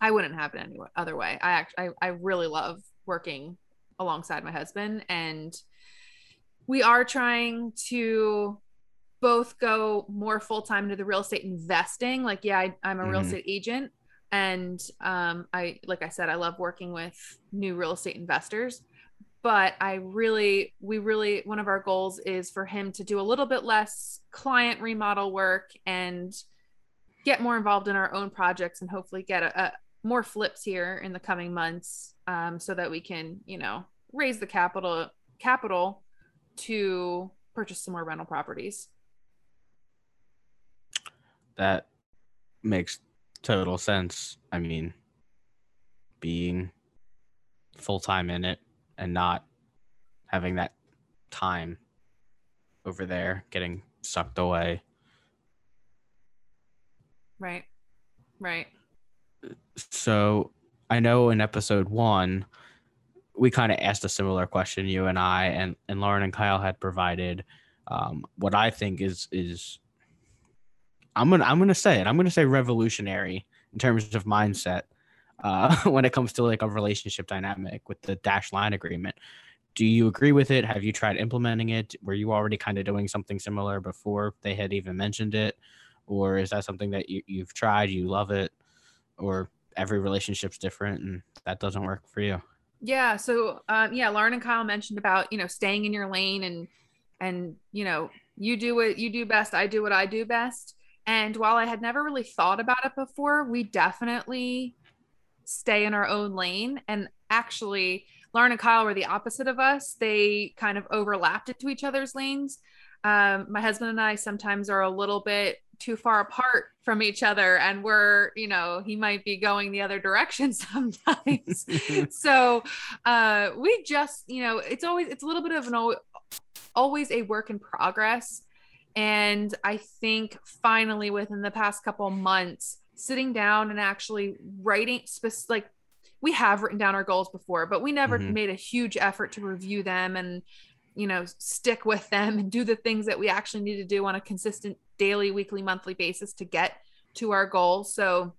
i wouldn't have it any other way i actually I, I really love working alongside my husband and we are trying to both go more full time into the real estate investing. Like, yeah, I, am a real mm-hmm. estate agent, and um, I, like I said, I love working with new real estate investors. But I really, we really, one of our goals is for him to do a little bit less client remodel work and get more involved in our own projects and hopefully get a, a more flips here in the coming months um, so that we can, you know, raise the capital capital to purchase some more rental properties. That makes total sense. I mean, being full time in it and not having that time over there getting sucked away. Right. Right. So I know in episode one, we kind of asked a similar question, you and I, and, and Lauren and Kyle had provided um, what I think is is I'm gonna I'm gonna say it. I'm gonna say revolutionary in terms of mindset uh, when it comes to like a relationship dynamic with the dash line agreement. Do you agree with it? Have you tried implementing it? Were you already kind of doing something similar before they had even mentioned it? Or is that something that you, you've tried, you love it, or every relationship's different and that doesn't work for you? Yeah. So, um, yeah, Lauren and Kyle mentioned about, you know, staying in your lane and, and, you know, you do what you do best. I do what I do best. And while I had never really thought about it before, we definitely stay in our own lane. And actually, Lauren and Kyle were the opposite of us. They kind of overlapped into each other's lanes. Um, my husband and I sometimes are a little bit too far apart from each other and we're you know he might be going the other direction sometimes so uh we just you know it's always it's a little bit of an always a work in progress and i think finally within the past couple months sitting down and actually writing specific like we have written down our goals before but we never mm-hmm. made a huge effort to review them and you know stick with them and do the things that we actually need to do on a consistent daily weekly monthly basis to get to our goals so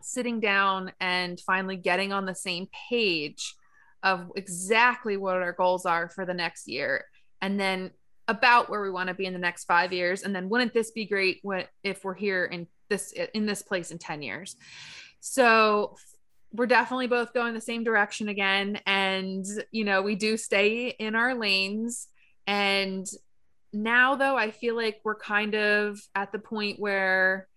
sitting down and finally getting on the same page of exactly what our goals are for the next year and then about where we want to be in the next 5 years and then wouldn't this be great when, if we're here in this in this place in 10 years. So we're definitely both going the same direction again. And you know we do stay in our lanes. And now though i feel like we're kind of at the point where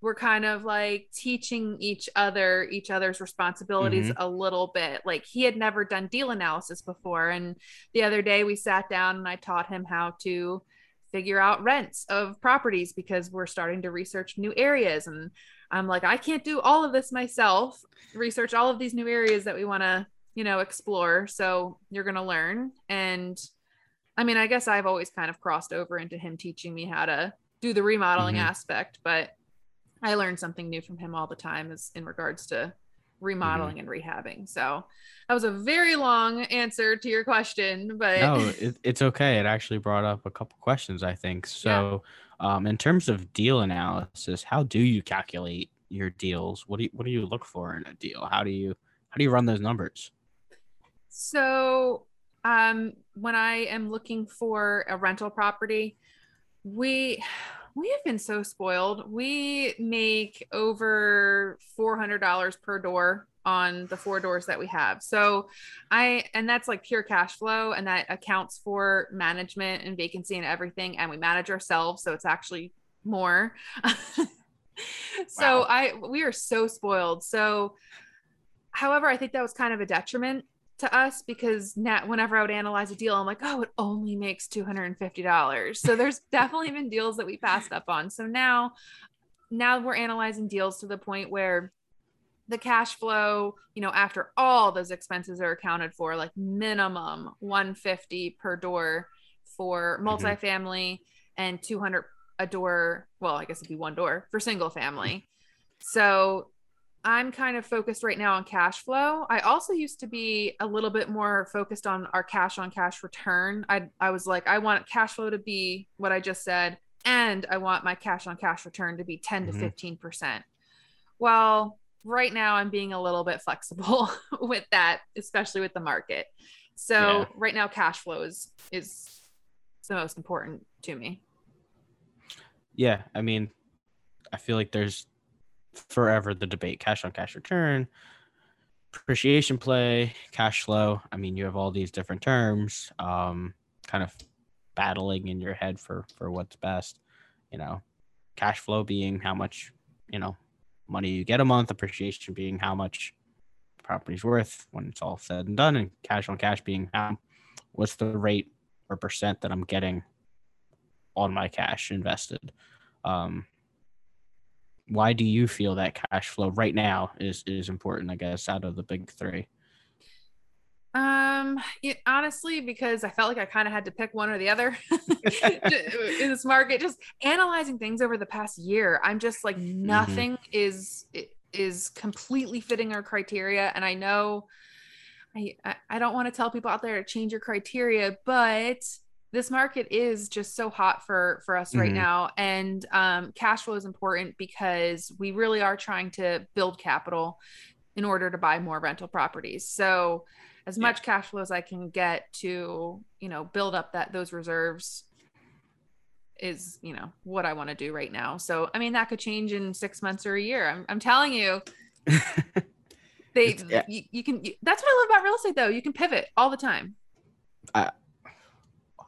we're kind of like teaching each other each other's responsibilities mm-hmm. a little bit. Like he had never done deal analysis before. And the other day we sat down and i taught him how to figure out rents of properties because we're starting to research new areas and I'm like, I can't do all of this myself, research all of these new areas that we want to, you know, explore. So you're going to learn. And I mean, I guess I've always kind of crossed over into him teaching me how to do the remodeling mm-hmm. aspect, but I learned something new from him all the time as in regards to remodeling mm-hmm. and rehabbing. So that was a very long answer to your question, but no, it, it's okay. It actually brought up a couple questions, I think. So yeah. Um, in terms of deal analysis, how do you calculate your deals? What do you what do you look for in a deal? How do you how do you run those numbers? So, um, when I am looking for a rental property, we we have been so spoiled. We make over four hundred dollars per door on the four doors that we have. So I and that's like pure cash flow and that accounts for management and vacancy and everything and we manage ourselves so it's actually more. so wow. I we are so spoiled. So however, I think that was kind of a detriment to us because now whenever I would analyze a deal, I'm like, oh, it only makes $250. So there's definitely been deals that we passed up on. So now now we're analyzing deals to the point where the cash flow, you know, after all those expenses are accounted for, like minimum 150 per door for mm-hmm. multifamily mm-hmm. and 200 a door. Well, I guess it'd be one door for single family. So I'm kind of focused right now on cash flow. I also used to be a little bit more focused on our cash on cash return. I I was like, I want cash flow to be what I just said, and I want my cash on cash return to be 10 mm-hmm. to 15 percent. Well, right now I'm being a little bit flexible with that, especially with the market. So Yeah. right now, cash flow is is the most important to me. Yeah, I mean, I feel like there's forever the debate cash on cash return, appreciation play, cash flow. I mean, you have all these different terms, um, kind of battling in your head for for what's best. You know, cash flow being how much you know money you get a month, appreciation being how much property's worth when it's all said and done, and cash on cash being how what's the rate or percent that I'm getting on my cash invested. Um, why do you feel that cash flow right now is is important? I guess out of the big three. Um, it, honestly, because I felt like I kind of had to pick one or the other in this market. Just analyzing things over the past year, I'm just like nothing is is completely fitting our criteria, and I know I- I don't want to tell people out there to change your criteria, but this market is just so hot for for us right Mhm. now. And um cash flow is important because we really are trying to build capital in order to buy more rental properties. So as Yeah. much cash flow as i can get to you know build up that those reserves is you know what i want to do right now. So i mean that could change in six months or a year. I'm, I'm telling you. They yeah. you, you can you, that's what i love about real estate though. You can pivot all the time. I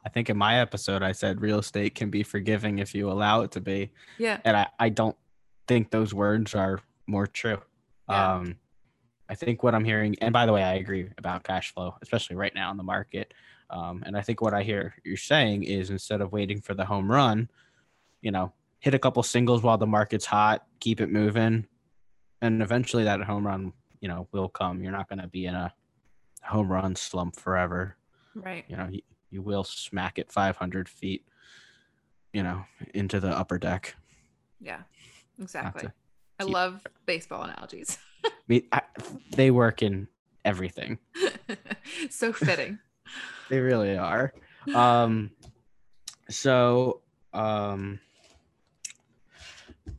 think in my episode I said real estate can be forgiving if you allow it to be, yeah and I I don't think those words are more true. Yeah. Um, I think what I'm hearing, and by the way, I agree about cash flow, especially right now in the market. Um, and I think what I hear you're saying is instead of waiting for the home run, you know, hit a couple singles while the market's hot, keep it moving, and eventually that home run, you know, will come. You're not going to be in a home run slump forever. right You know, you, will smack it 500 feet, you know, into the upper deck. Yeah, exactly. I keep- love baseball analogies. I mean, I, they work in everything. so fitting. They really are. Um, so, um,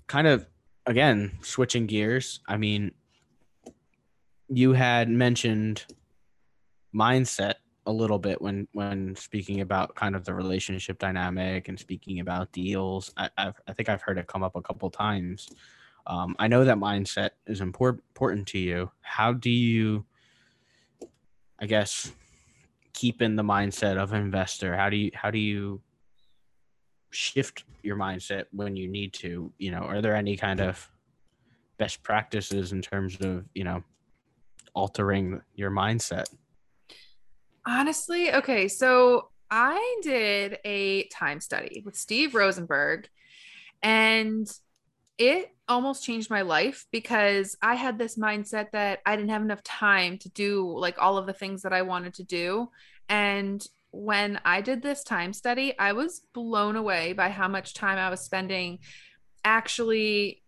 kind of again switching gears. I mean, you had mentioned mindset a little bit when when speaking about kind of the relationship dynamic and speaking about deals. I I've, I think I've heard it come up a couple times. Um, I know that mindset is important important to you. How do you, I guess, keep in the mindset of investor? How do you how do you shift your mindset when you need to? You know, are there any kind of best practices in terms of you know altering your mindset? Honestly, okay, so I did a time study with Steve Rosenberg and it almost changed my life because I had this mindset that I didn't have enough time to do like all of the things that I wanted to do. And when I did this time study, I was blown away by how much time I was spending actually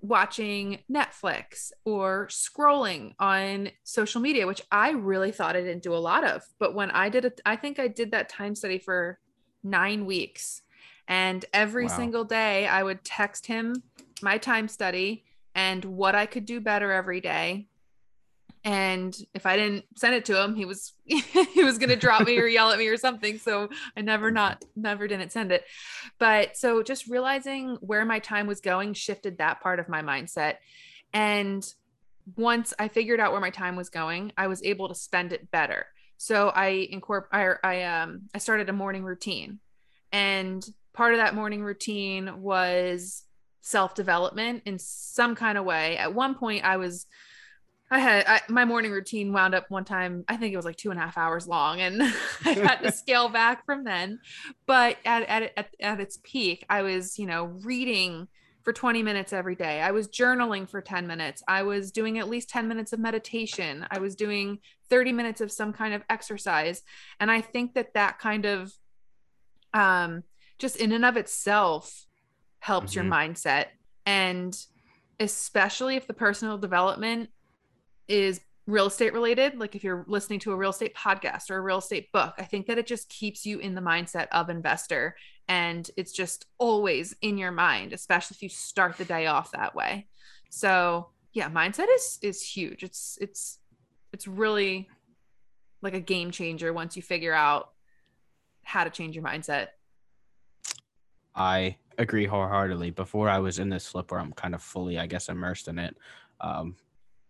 watching Netflix or scrolling on social media, which I really thought I didn't do a lot of. But when I did it, I think I did that time study for nine weeks. And every Wow. single day, I would text him my time study and what I could do better every day. And if I didn't send it to him, he was he was gonna drop me or yell at me or something. So I never not never didn't send it. But so just realizing where my time was going shifted that part of my mindset. And once I figured out where my time was going, I was able to spend it better. So I incorporate I, I um I started a morning routine. And part of that morning routine was self-development in some kind of way. At one point I was I had I, my morning routine wound up one time. I think it was like two and a half hours long, and I had to scale back from then. But at, at at at its peak, I was you know reading for 20 minutes every day. I was journaling for 10 minutes. I was doing at least 10 minutes of meditation. I was doing 30 minutes of some kind of exercise, and I think that that kind of um just in and of itself helps your Mhm. mindset and especially if the personal development is real estate related like if you're listening to a real estate podcast or a real estate book i think that it just keeps you in the mindset of investor and it's just always in your mind especially if you start the day off that way so yeah mindset is is huge it's it's it's really like a game changer once you figure out how to change your mindset. I agree wholeheartedly. Before I was in this flip where I'm kind of fully, I guess, immersed in it, um,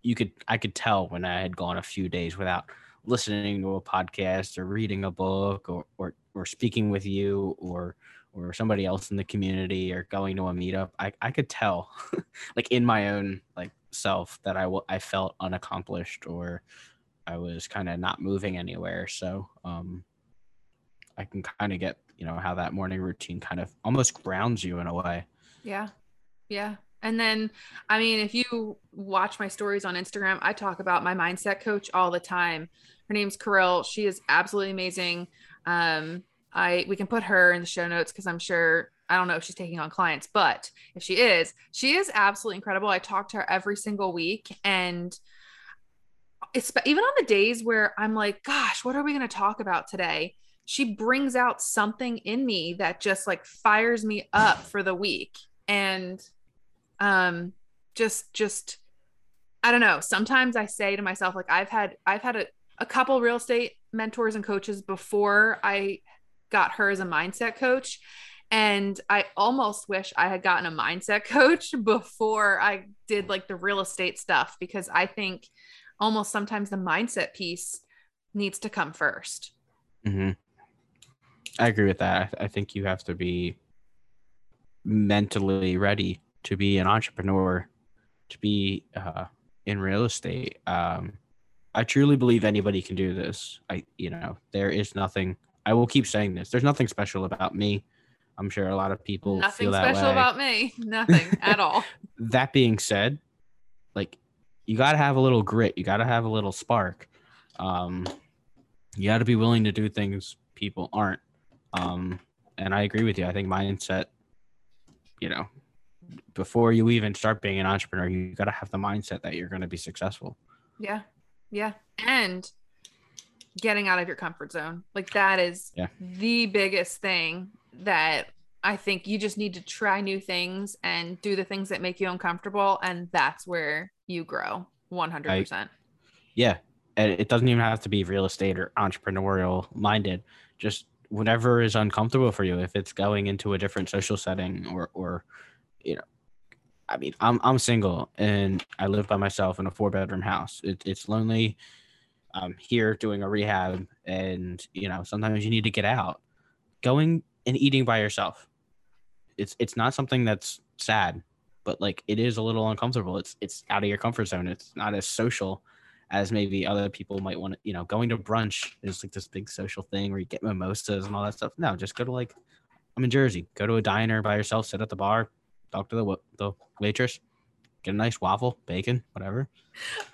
you could I could tell when I had gone a few days without listening to a podcast or reading a book or or, or speaking with you or or somebody else in the community or going to a meetup. I, I could tell like in my own like self that I, w- I felt unaccomplished or I was kind of not moving anywhere. So um, I can kind of get you know how that morning routine kind of almost grounds you in a way. Yeah. Yeah. And then, I mean, if you watch my stories on Instagram, I talk about my mindset coach all the time. Her name's Kirill. She is absolutely amazing. Um, I we can put her in the show notes because I'm sure I don't know if she's taking on clients, but if she is, she is absolutely incredible. I talk to her every single week, and it's even on the days where I'm like, "Gosh, what are we going to talk about today?" she brings out something in me that just like fires me up for the week and um just just i don't know sometimes i say to myself like i've had i've had a, a couple real estate mentors and coaches before i got her as a mindset coach and i almost wish i had gotten a mindset coach before i did like the real estate stuff because i think almost sometimes the mindset piece needs to come 1st mm-hmm. I agree with that. I, think you have to be mentally ready to be an entrepreneur, to be uh, in real estate. Um, I truly believe anybody can do this. I, you know, there is nothing. I will keep saying this. There's nothing special about me. I'm sure a lot of people nothing feel that special way. about me. Nothing at all. that being said, like you got to have a little grit. You got to have a little spark. Um, you got to be willing to do things people aren't. Um, and I agree with you. I think mindset, you know, before you even start being an entrepreneur, you got to have the mindset that you're going to be successful. Yeah. Yeah. And getting out of your comfort zone. Like that is yeah. the biggest thing that I think you just need to try new things and do the things that make you uncomfortable. And that's where you grow 100%. I, yeah. And it doesn't even have to be real estate or entrepreneurial minded. Just whatever is uncomfortable for you if it's going into a different social setting or or you know i mean i'm i'm single and i live by myself in a four bedroom house. It, it's lonely. I'm here doing a rehab and you know sometimes you need to get out. Going and eating by yourself. It's it's not something that's sad but like it is a little uncomfortable. It's it's out of your comfort zone. It's not as social as maybe other people might want to, you know, going to brunch is like this big social thing where you get mimosas and all that stuff. No, just go to like, I'm in Jersey, go to a diner by yourself, sit at the bar, talk to the, the waitress, get a nice waffle, bacon, whatever.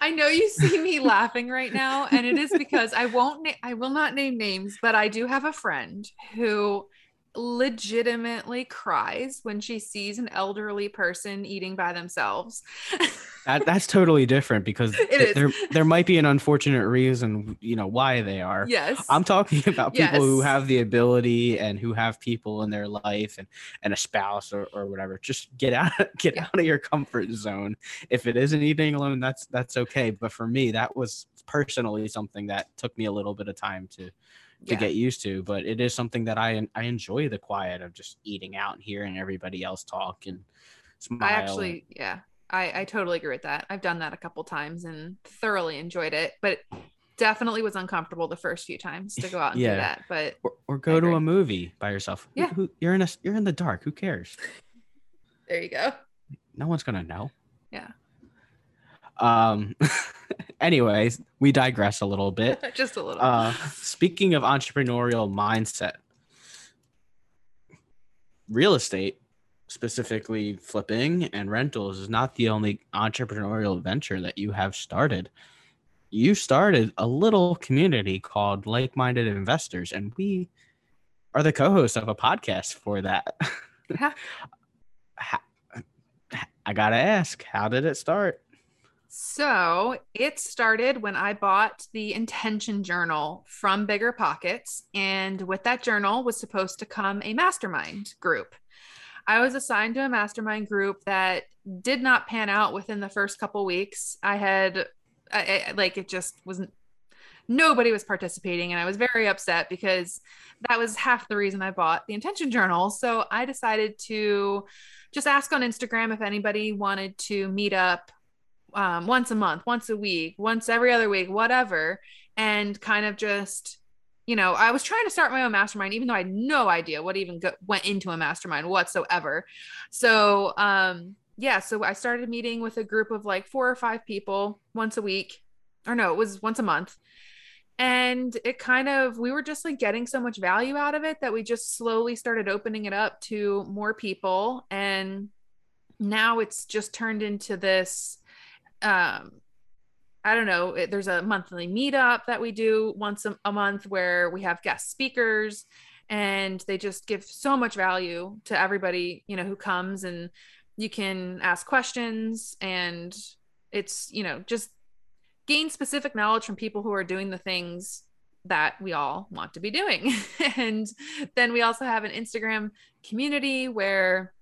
I know you see me laughing right now, and it is because I won't, na- I will not name names, but I do have a friend who legitimately cries when she sees an elderly person eating by themselves. that, that's totally different because th- there there might be an unfortunate reason, you know, why they are. Yes. I'm talking about people yes. who have the ability and who have people in their life and and a spouse or, or whatever. Just get out get yeah. out of your comfort zone. If it isn't eating alone, that's that's okay. But for me, that was personally something that took me a little bit of time to to yeah. get used to. But it is something that I I enjoy the quiet of just eating out and hearing everybody else talk and smile. I actually, and, yeah, I I totally agree with that. I've done that a couple times and thoroughly enjoyed it, but definitely was uncomfortable the first few times to go out and yeah. do that. But or, or go to a movie by yourself. Yeah, who, who, you're in a you're in the dark. Who cares? there you go. No one's gonna know. Yeah. Um, anyways, we digress a little bit. Just a little. Uh, speaking of entrepreneurial mindset, real estate, specifically flipping and rentals, is not the only entrepreneurial venture that you have started. You started a little community called Like Minded Investors, and we are the co hosts of a podcast for that. Yeah. I got to ask, how did it start? So it started when I bought the intention journal from BiggerPockets. And with that journal was supposed to come a mastermind group. I was assigned to a mastermind group that did not pan out within the first couple weeks. I had, I, I, like, it just wasn't nobody was participating and i was very upset because that was half the reason i bought the intention journal so i decided to just ask on instagram if anybody wanted to meet up um, once a month once a week once every other week whatever and kind of just you know, I was trying to start my own mastermind, even though I had no idea what even go- went into a mastermind whatsoever. So, um, yeah, so I started meeting with a group of like four or five people once a week, or no, it was once a month. And it kind of, we were just like getting so much value out of it that we just slowly started opening it up to more people. And now it's just turned into this um I don't know, it, there's a monthly meetup that we do once a, a month where we have guest speakers and they just give so much value to everybody, you know, who comes and you can ask questions and it's, you know, just gain specific knowledge from people who are doing the things that we all want to be doing. and then we also have an Instagram community where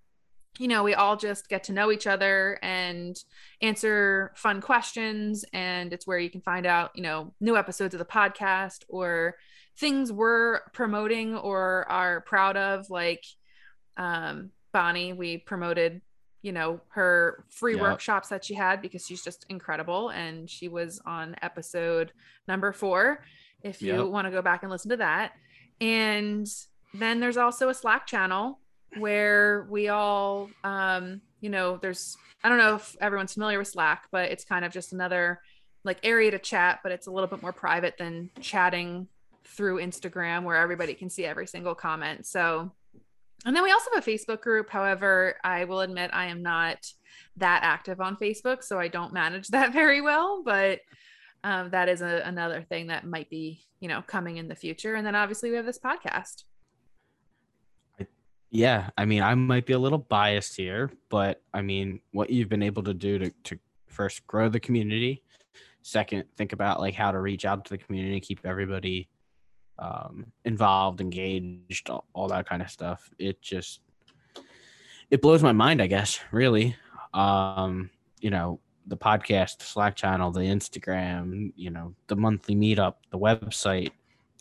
you know, we all just get to know each other and answer fun questions. And it's where you can find out, you know, new episodes of the podcast or things we're promoting or are proud of. Like um, Bonnie, we promoted, you know, her free yep. workshops that she had because she's just incredible. And she was on episode number four, if you yep. want to go back and listen to that. And then there's also a Slack channel where we all um you know there's i don't know if everyone's familiar with slack but it's kind of just another like area to chat but it's a little bit more private than chatting through instagram where everybody can see every single comment. So and then we also have a facebook group. However i will admit i am not that active on facebook so i don't manage that very well but um, that is a, another thing that might be you know coming in the future. And then obviously we have this podcast yeah, I mean, I might be a little biased here, but I mean, what you've been able to do to, to first grow the community, second, think about like how to reach out to the community, keep everybody um, involved, engaged, all, all that kind of stuff. It just it blows my mind, I guess, really. Um, you know, the podcast, the Slack channel, the Instagram, you know, the monthly meetup, the website.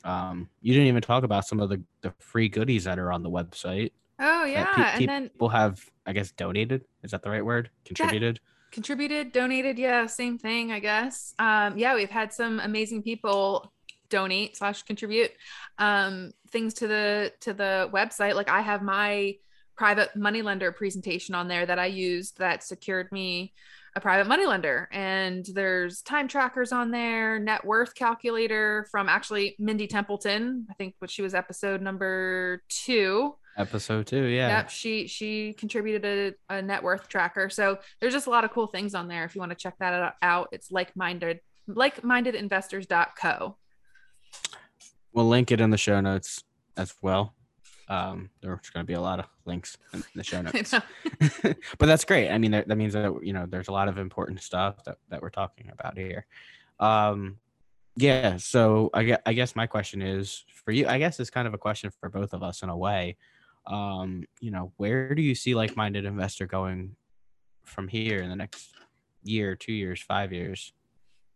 Um, you didn't even talk about some of the, the free goodies that are on the website. Oh yeah, pe- and then people have, I guess, donated. Is that the right word? Contributed. contributed, donated. Yeah, same thing, I guess. Um, yeah, we've had some amazing people donate slash contribute um, things to the to the website. Like I have my private money lender presentation on there that I used that secured me a private money lender and there's time trackers on there net worth calculator from actually mindy templeton i think what she was episode number two episode two yeah yep she she contributed a, a net worth tracker so there's just a lot of cool things on there if you want to check that out it's like-minded like-mindedinvestors.co we'll link it in the show notes as well um, there's going to be a lot of links in the show notes, but that's great. I mean, that, that means that you know there's a lot of important stuff that, that we're talking about here. Um, yeah. So I guess, I guess my question is for you. I guess it's kind of a question for both of us in a way. Um, you know, where do you see like-minded investor going from here in the next year, two years, five years?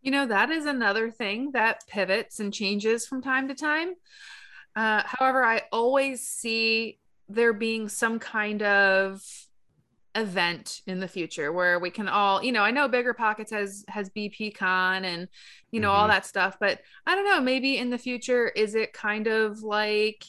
You know, that is another thing that pivots and changes from time to time. Uh, however, I always see there being some kind of event in the future where we can all you know i know BiggerPockets has has bp con and you know mm-hmm. all that stuff but i don't know maybe in the future is it kind of like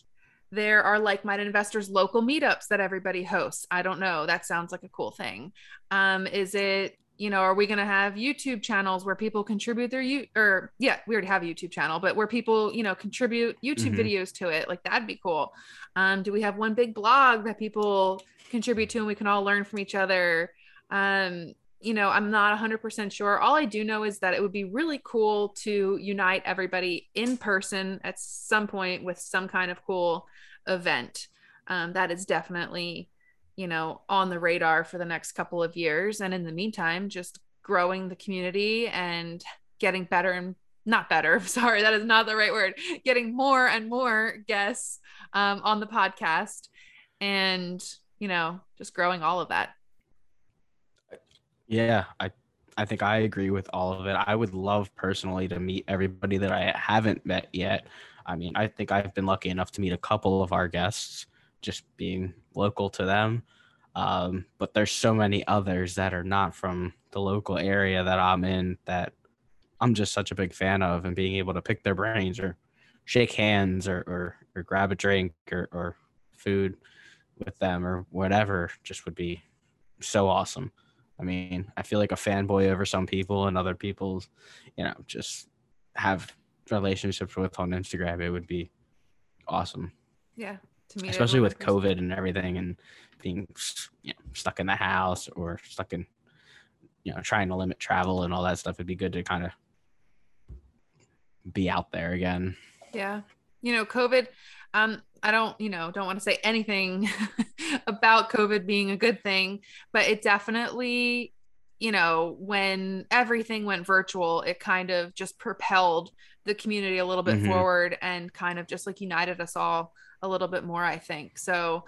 there are like-minded investors local meetups that everybody hosts i don't know that sounds like a cool thing um is it you know, are we going to have YouTube channels where people contribute their you or yeah, we already have a YouTube channel, but where people, you know, contribute YouTube mm-hmm. videos to it, like that'd be cool. Um, do we have one big blog that people contribute to and we can all learn from each other? Um, you know, I'm not 100% sure. All I do know is that it would be really cool to unite everybody in person at some point with some kind of cool event. Um, that is definitely you know, on the radar for the next couple of years. And in the meantime, just growing the community and getting better and not better. Sorry, that is not the right word. Getting more and more guests um, on the podcast and, you know, just growing all of that. Yeah, I I think I agree with all of it. I would love personally to meet everybody that I haven't met yet. I mean, I think I've been lucky enough to meet a couple of our guests, just being local to them. Um, but there's so many others that are not from the local area that I'm in that I'm just such a big fan of, and being able to pick their brains or shake hands or or, or grab a drink or, or food with them or whatever just would be so awesome. I mean, I feel like a fanboy over some people and other people's, you know, just have relationships with on Instagram. It would be awesome. Yeah. To me, especially with COVID and everything and being you know, stuck in the house or stuck in, you know, trying to limit travel and all that stuff. It'd be good to kind of be out there again. Yeah. You know, COVID, um, I don't, you know, don't want to say anything about COVID being a good thing, but it definitely, you know, when everything went virtual, it kind of just propelled the community a little bit mm-hmm. forward and kind of just like united us all a little bit more, I think. So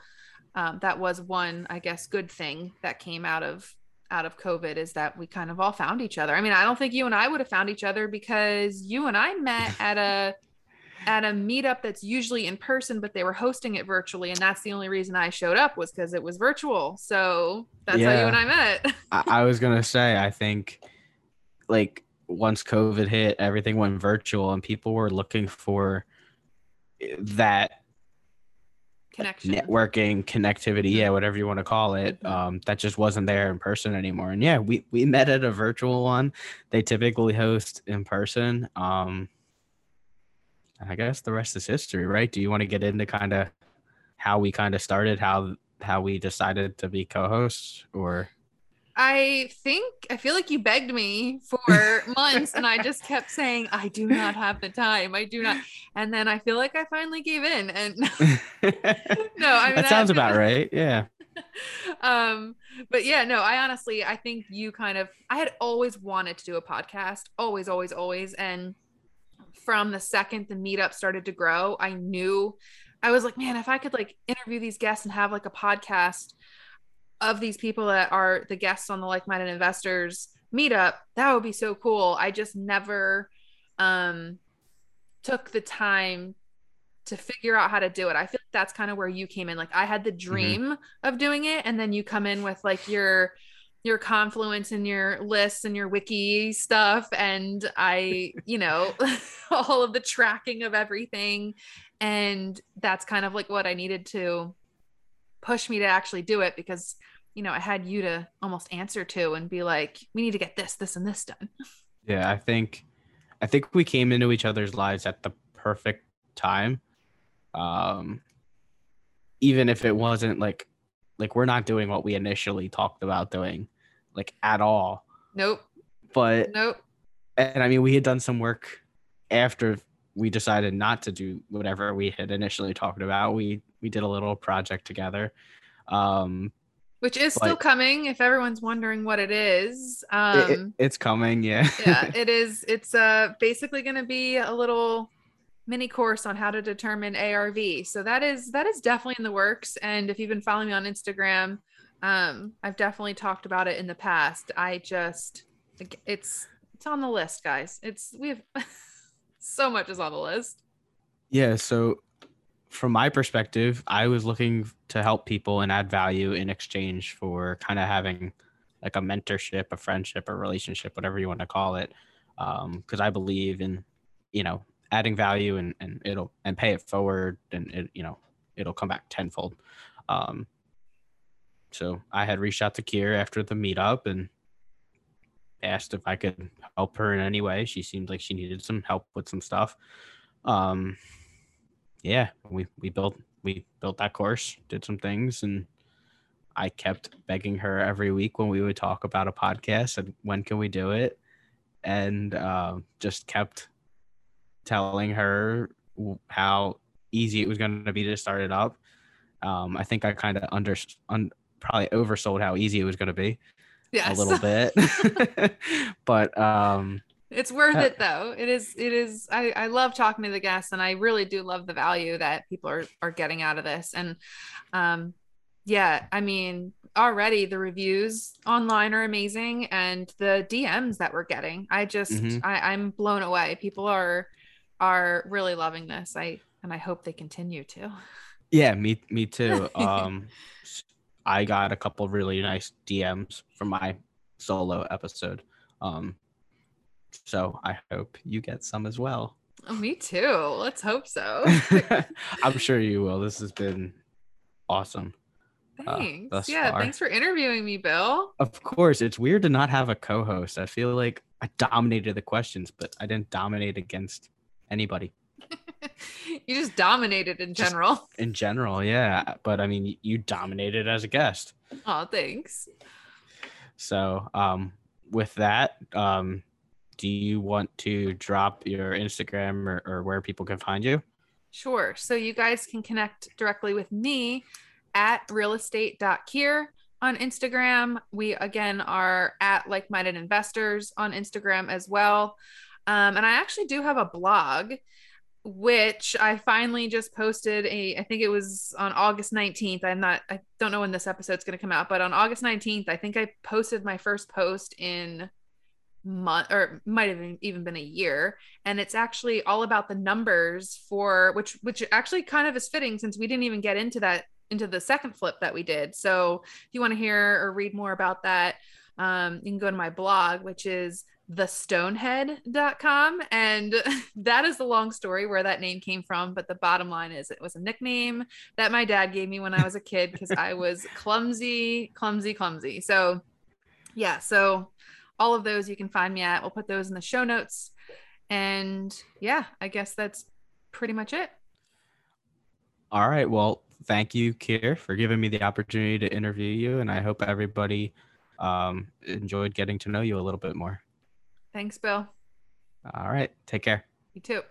um, that was one, I guess, good thing that came out of out of COVID is that we kind of all found each other. I mean, I don't think you and I would have found each other because you and I met at a at a meetup that's usually in person, but they were hosting it virtually. And that's the only reason I showed up was because it was virtual. So that's yeah. how you and I met. I, I was going to say, I think like once COVID hit, everything went virtual and people were looking for that connection networking connectivity yeah whatever you want to call it mm-hmm. um, that just wasn't there in person anymore and yeah we we met at a virtual one they typically host in person um I guess the rest is history, right? Do you want to get into kind of how we kind of started, how how we decided to be co-hosts, or? I think I feel like you begged me for months, and I just kept saying I do not have the time. I do not, and then I feel like I finally gave in. And no, I mean that sounds about right. Yeah. um, but yeah, no, I honestly I think you kind of I had always wanted to do a podcast, always, always, always, and from the second the meetup started to grow, I knew I was like, man, if I could like interview these guests and have like a podcast of these people that are the guests on the like minded investors meetup, that would be so cool. I just never um took the time to figure out how to do it. I feel like that's kind of where you came in. Like I had the mm-hmm. dream mm-hmm. of doing it and then you come in with like your your confluence and your lists and your wiki stuff and i you know all of the tracking of everything and that's kind of like what i needed to push me to actually do it because you know i had you to almost answer to and be like we need to get this this and this done. Yeah i think i think we came into each other's lives at the perfect time. Um even if it wasn't like like we're not doing what we initially talked about doing like at all. Nope. But nope. and i mean we had done some work after we decided not to do whatever we had initially talked about. We we did a little project together um which is still coming if everyone's wondering what it is um it, it, it's coming yeah yeah it is it's uh basically going to be a little mini course on how to determine arv so that is that is definitely in the works and if you've been following me on instagram um, I've definitely talked about it in the past. I just it's it's on the list, guys. It's we have so much is on the list. Yeah, so from my perspective, I was looking to help people and add value in exchange for kind of having like a mentorship, a friendship, a relationship, whatever you want to call it. Um, because I believe in, you know, adding value and, and it'll and pay it forward and it, you know, it'll come back tenfold. Um, so I had reached out to Kier after the meetup and asked if I could help her in any way. She seemed like she needed some help with some stuff. Um, yeah, we we built we built that course, did some things, and I kept begging her every week when we would talk about a podcast and when can we do it, and uh, just kept telling her how easy it was going to be to start it up. Um, I think I kind of under, un, probably oversold how easy it was going to be yes. a little bit but um it's worth uh, it though it is it is I, I love talking to the guests and i really do love the value that people are are getting out of this and um Yeah, I mean, already the reviews online are amazing and the DMs that we're getting. I just Mhm. I, I'm blown away. People are are really loving this. I and I hope they continue to. Yeah, me me too. Um I got a couple really nice DMs from my solo episode. Um so I hope you get some as well. Oh, me too. Let's hope so. I'm sure you will. This has been awesome. uh, Thanks. thus yeah, far. thanks for interviewing me, Bill. Of course, it's weird to not have a co-host. I feel like I dominated the questions, but I didn't dominate against anybody you just dominated in Just- general. in general. Yeah, but I mean, you dominated as a guest. Oh, thanks. So, um, with that, um, do you want to drop your Instagram or, or where people can find you? Sure. So you guys can connect directly with me at realestate.kier on Instagram. We again are at like minded investors on Instagram as well. Um, and I actually do have a blog, which I finally just posted a, I think it was on August 19th. I'm not, I don't know when this episode's going to come out, but on August 19th, I think I posted my first post in month or might have even been a year. And it's actually all about the numbers for which which actually kind of is fitting since we didn't even get into that into the second flip that we did. So if you want to hear or read more about that um, you can go to my blog which is thestonehead.com and that is the long story where that name came from but the bottom line is it was a nickname that my dad gave me when i was a kid because i was clumsy clumsy clumsy. So yeah so all of those you can find me at we'll put those in the show notes and yeah i guess that's pretty much it All right. Well, thank you, Kier, for giving me the opportunity to interview you, and I hope everybody um, enjoyed getting to know you a little bit more. thanks bill All right. Take care. you too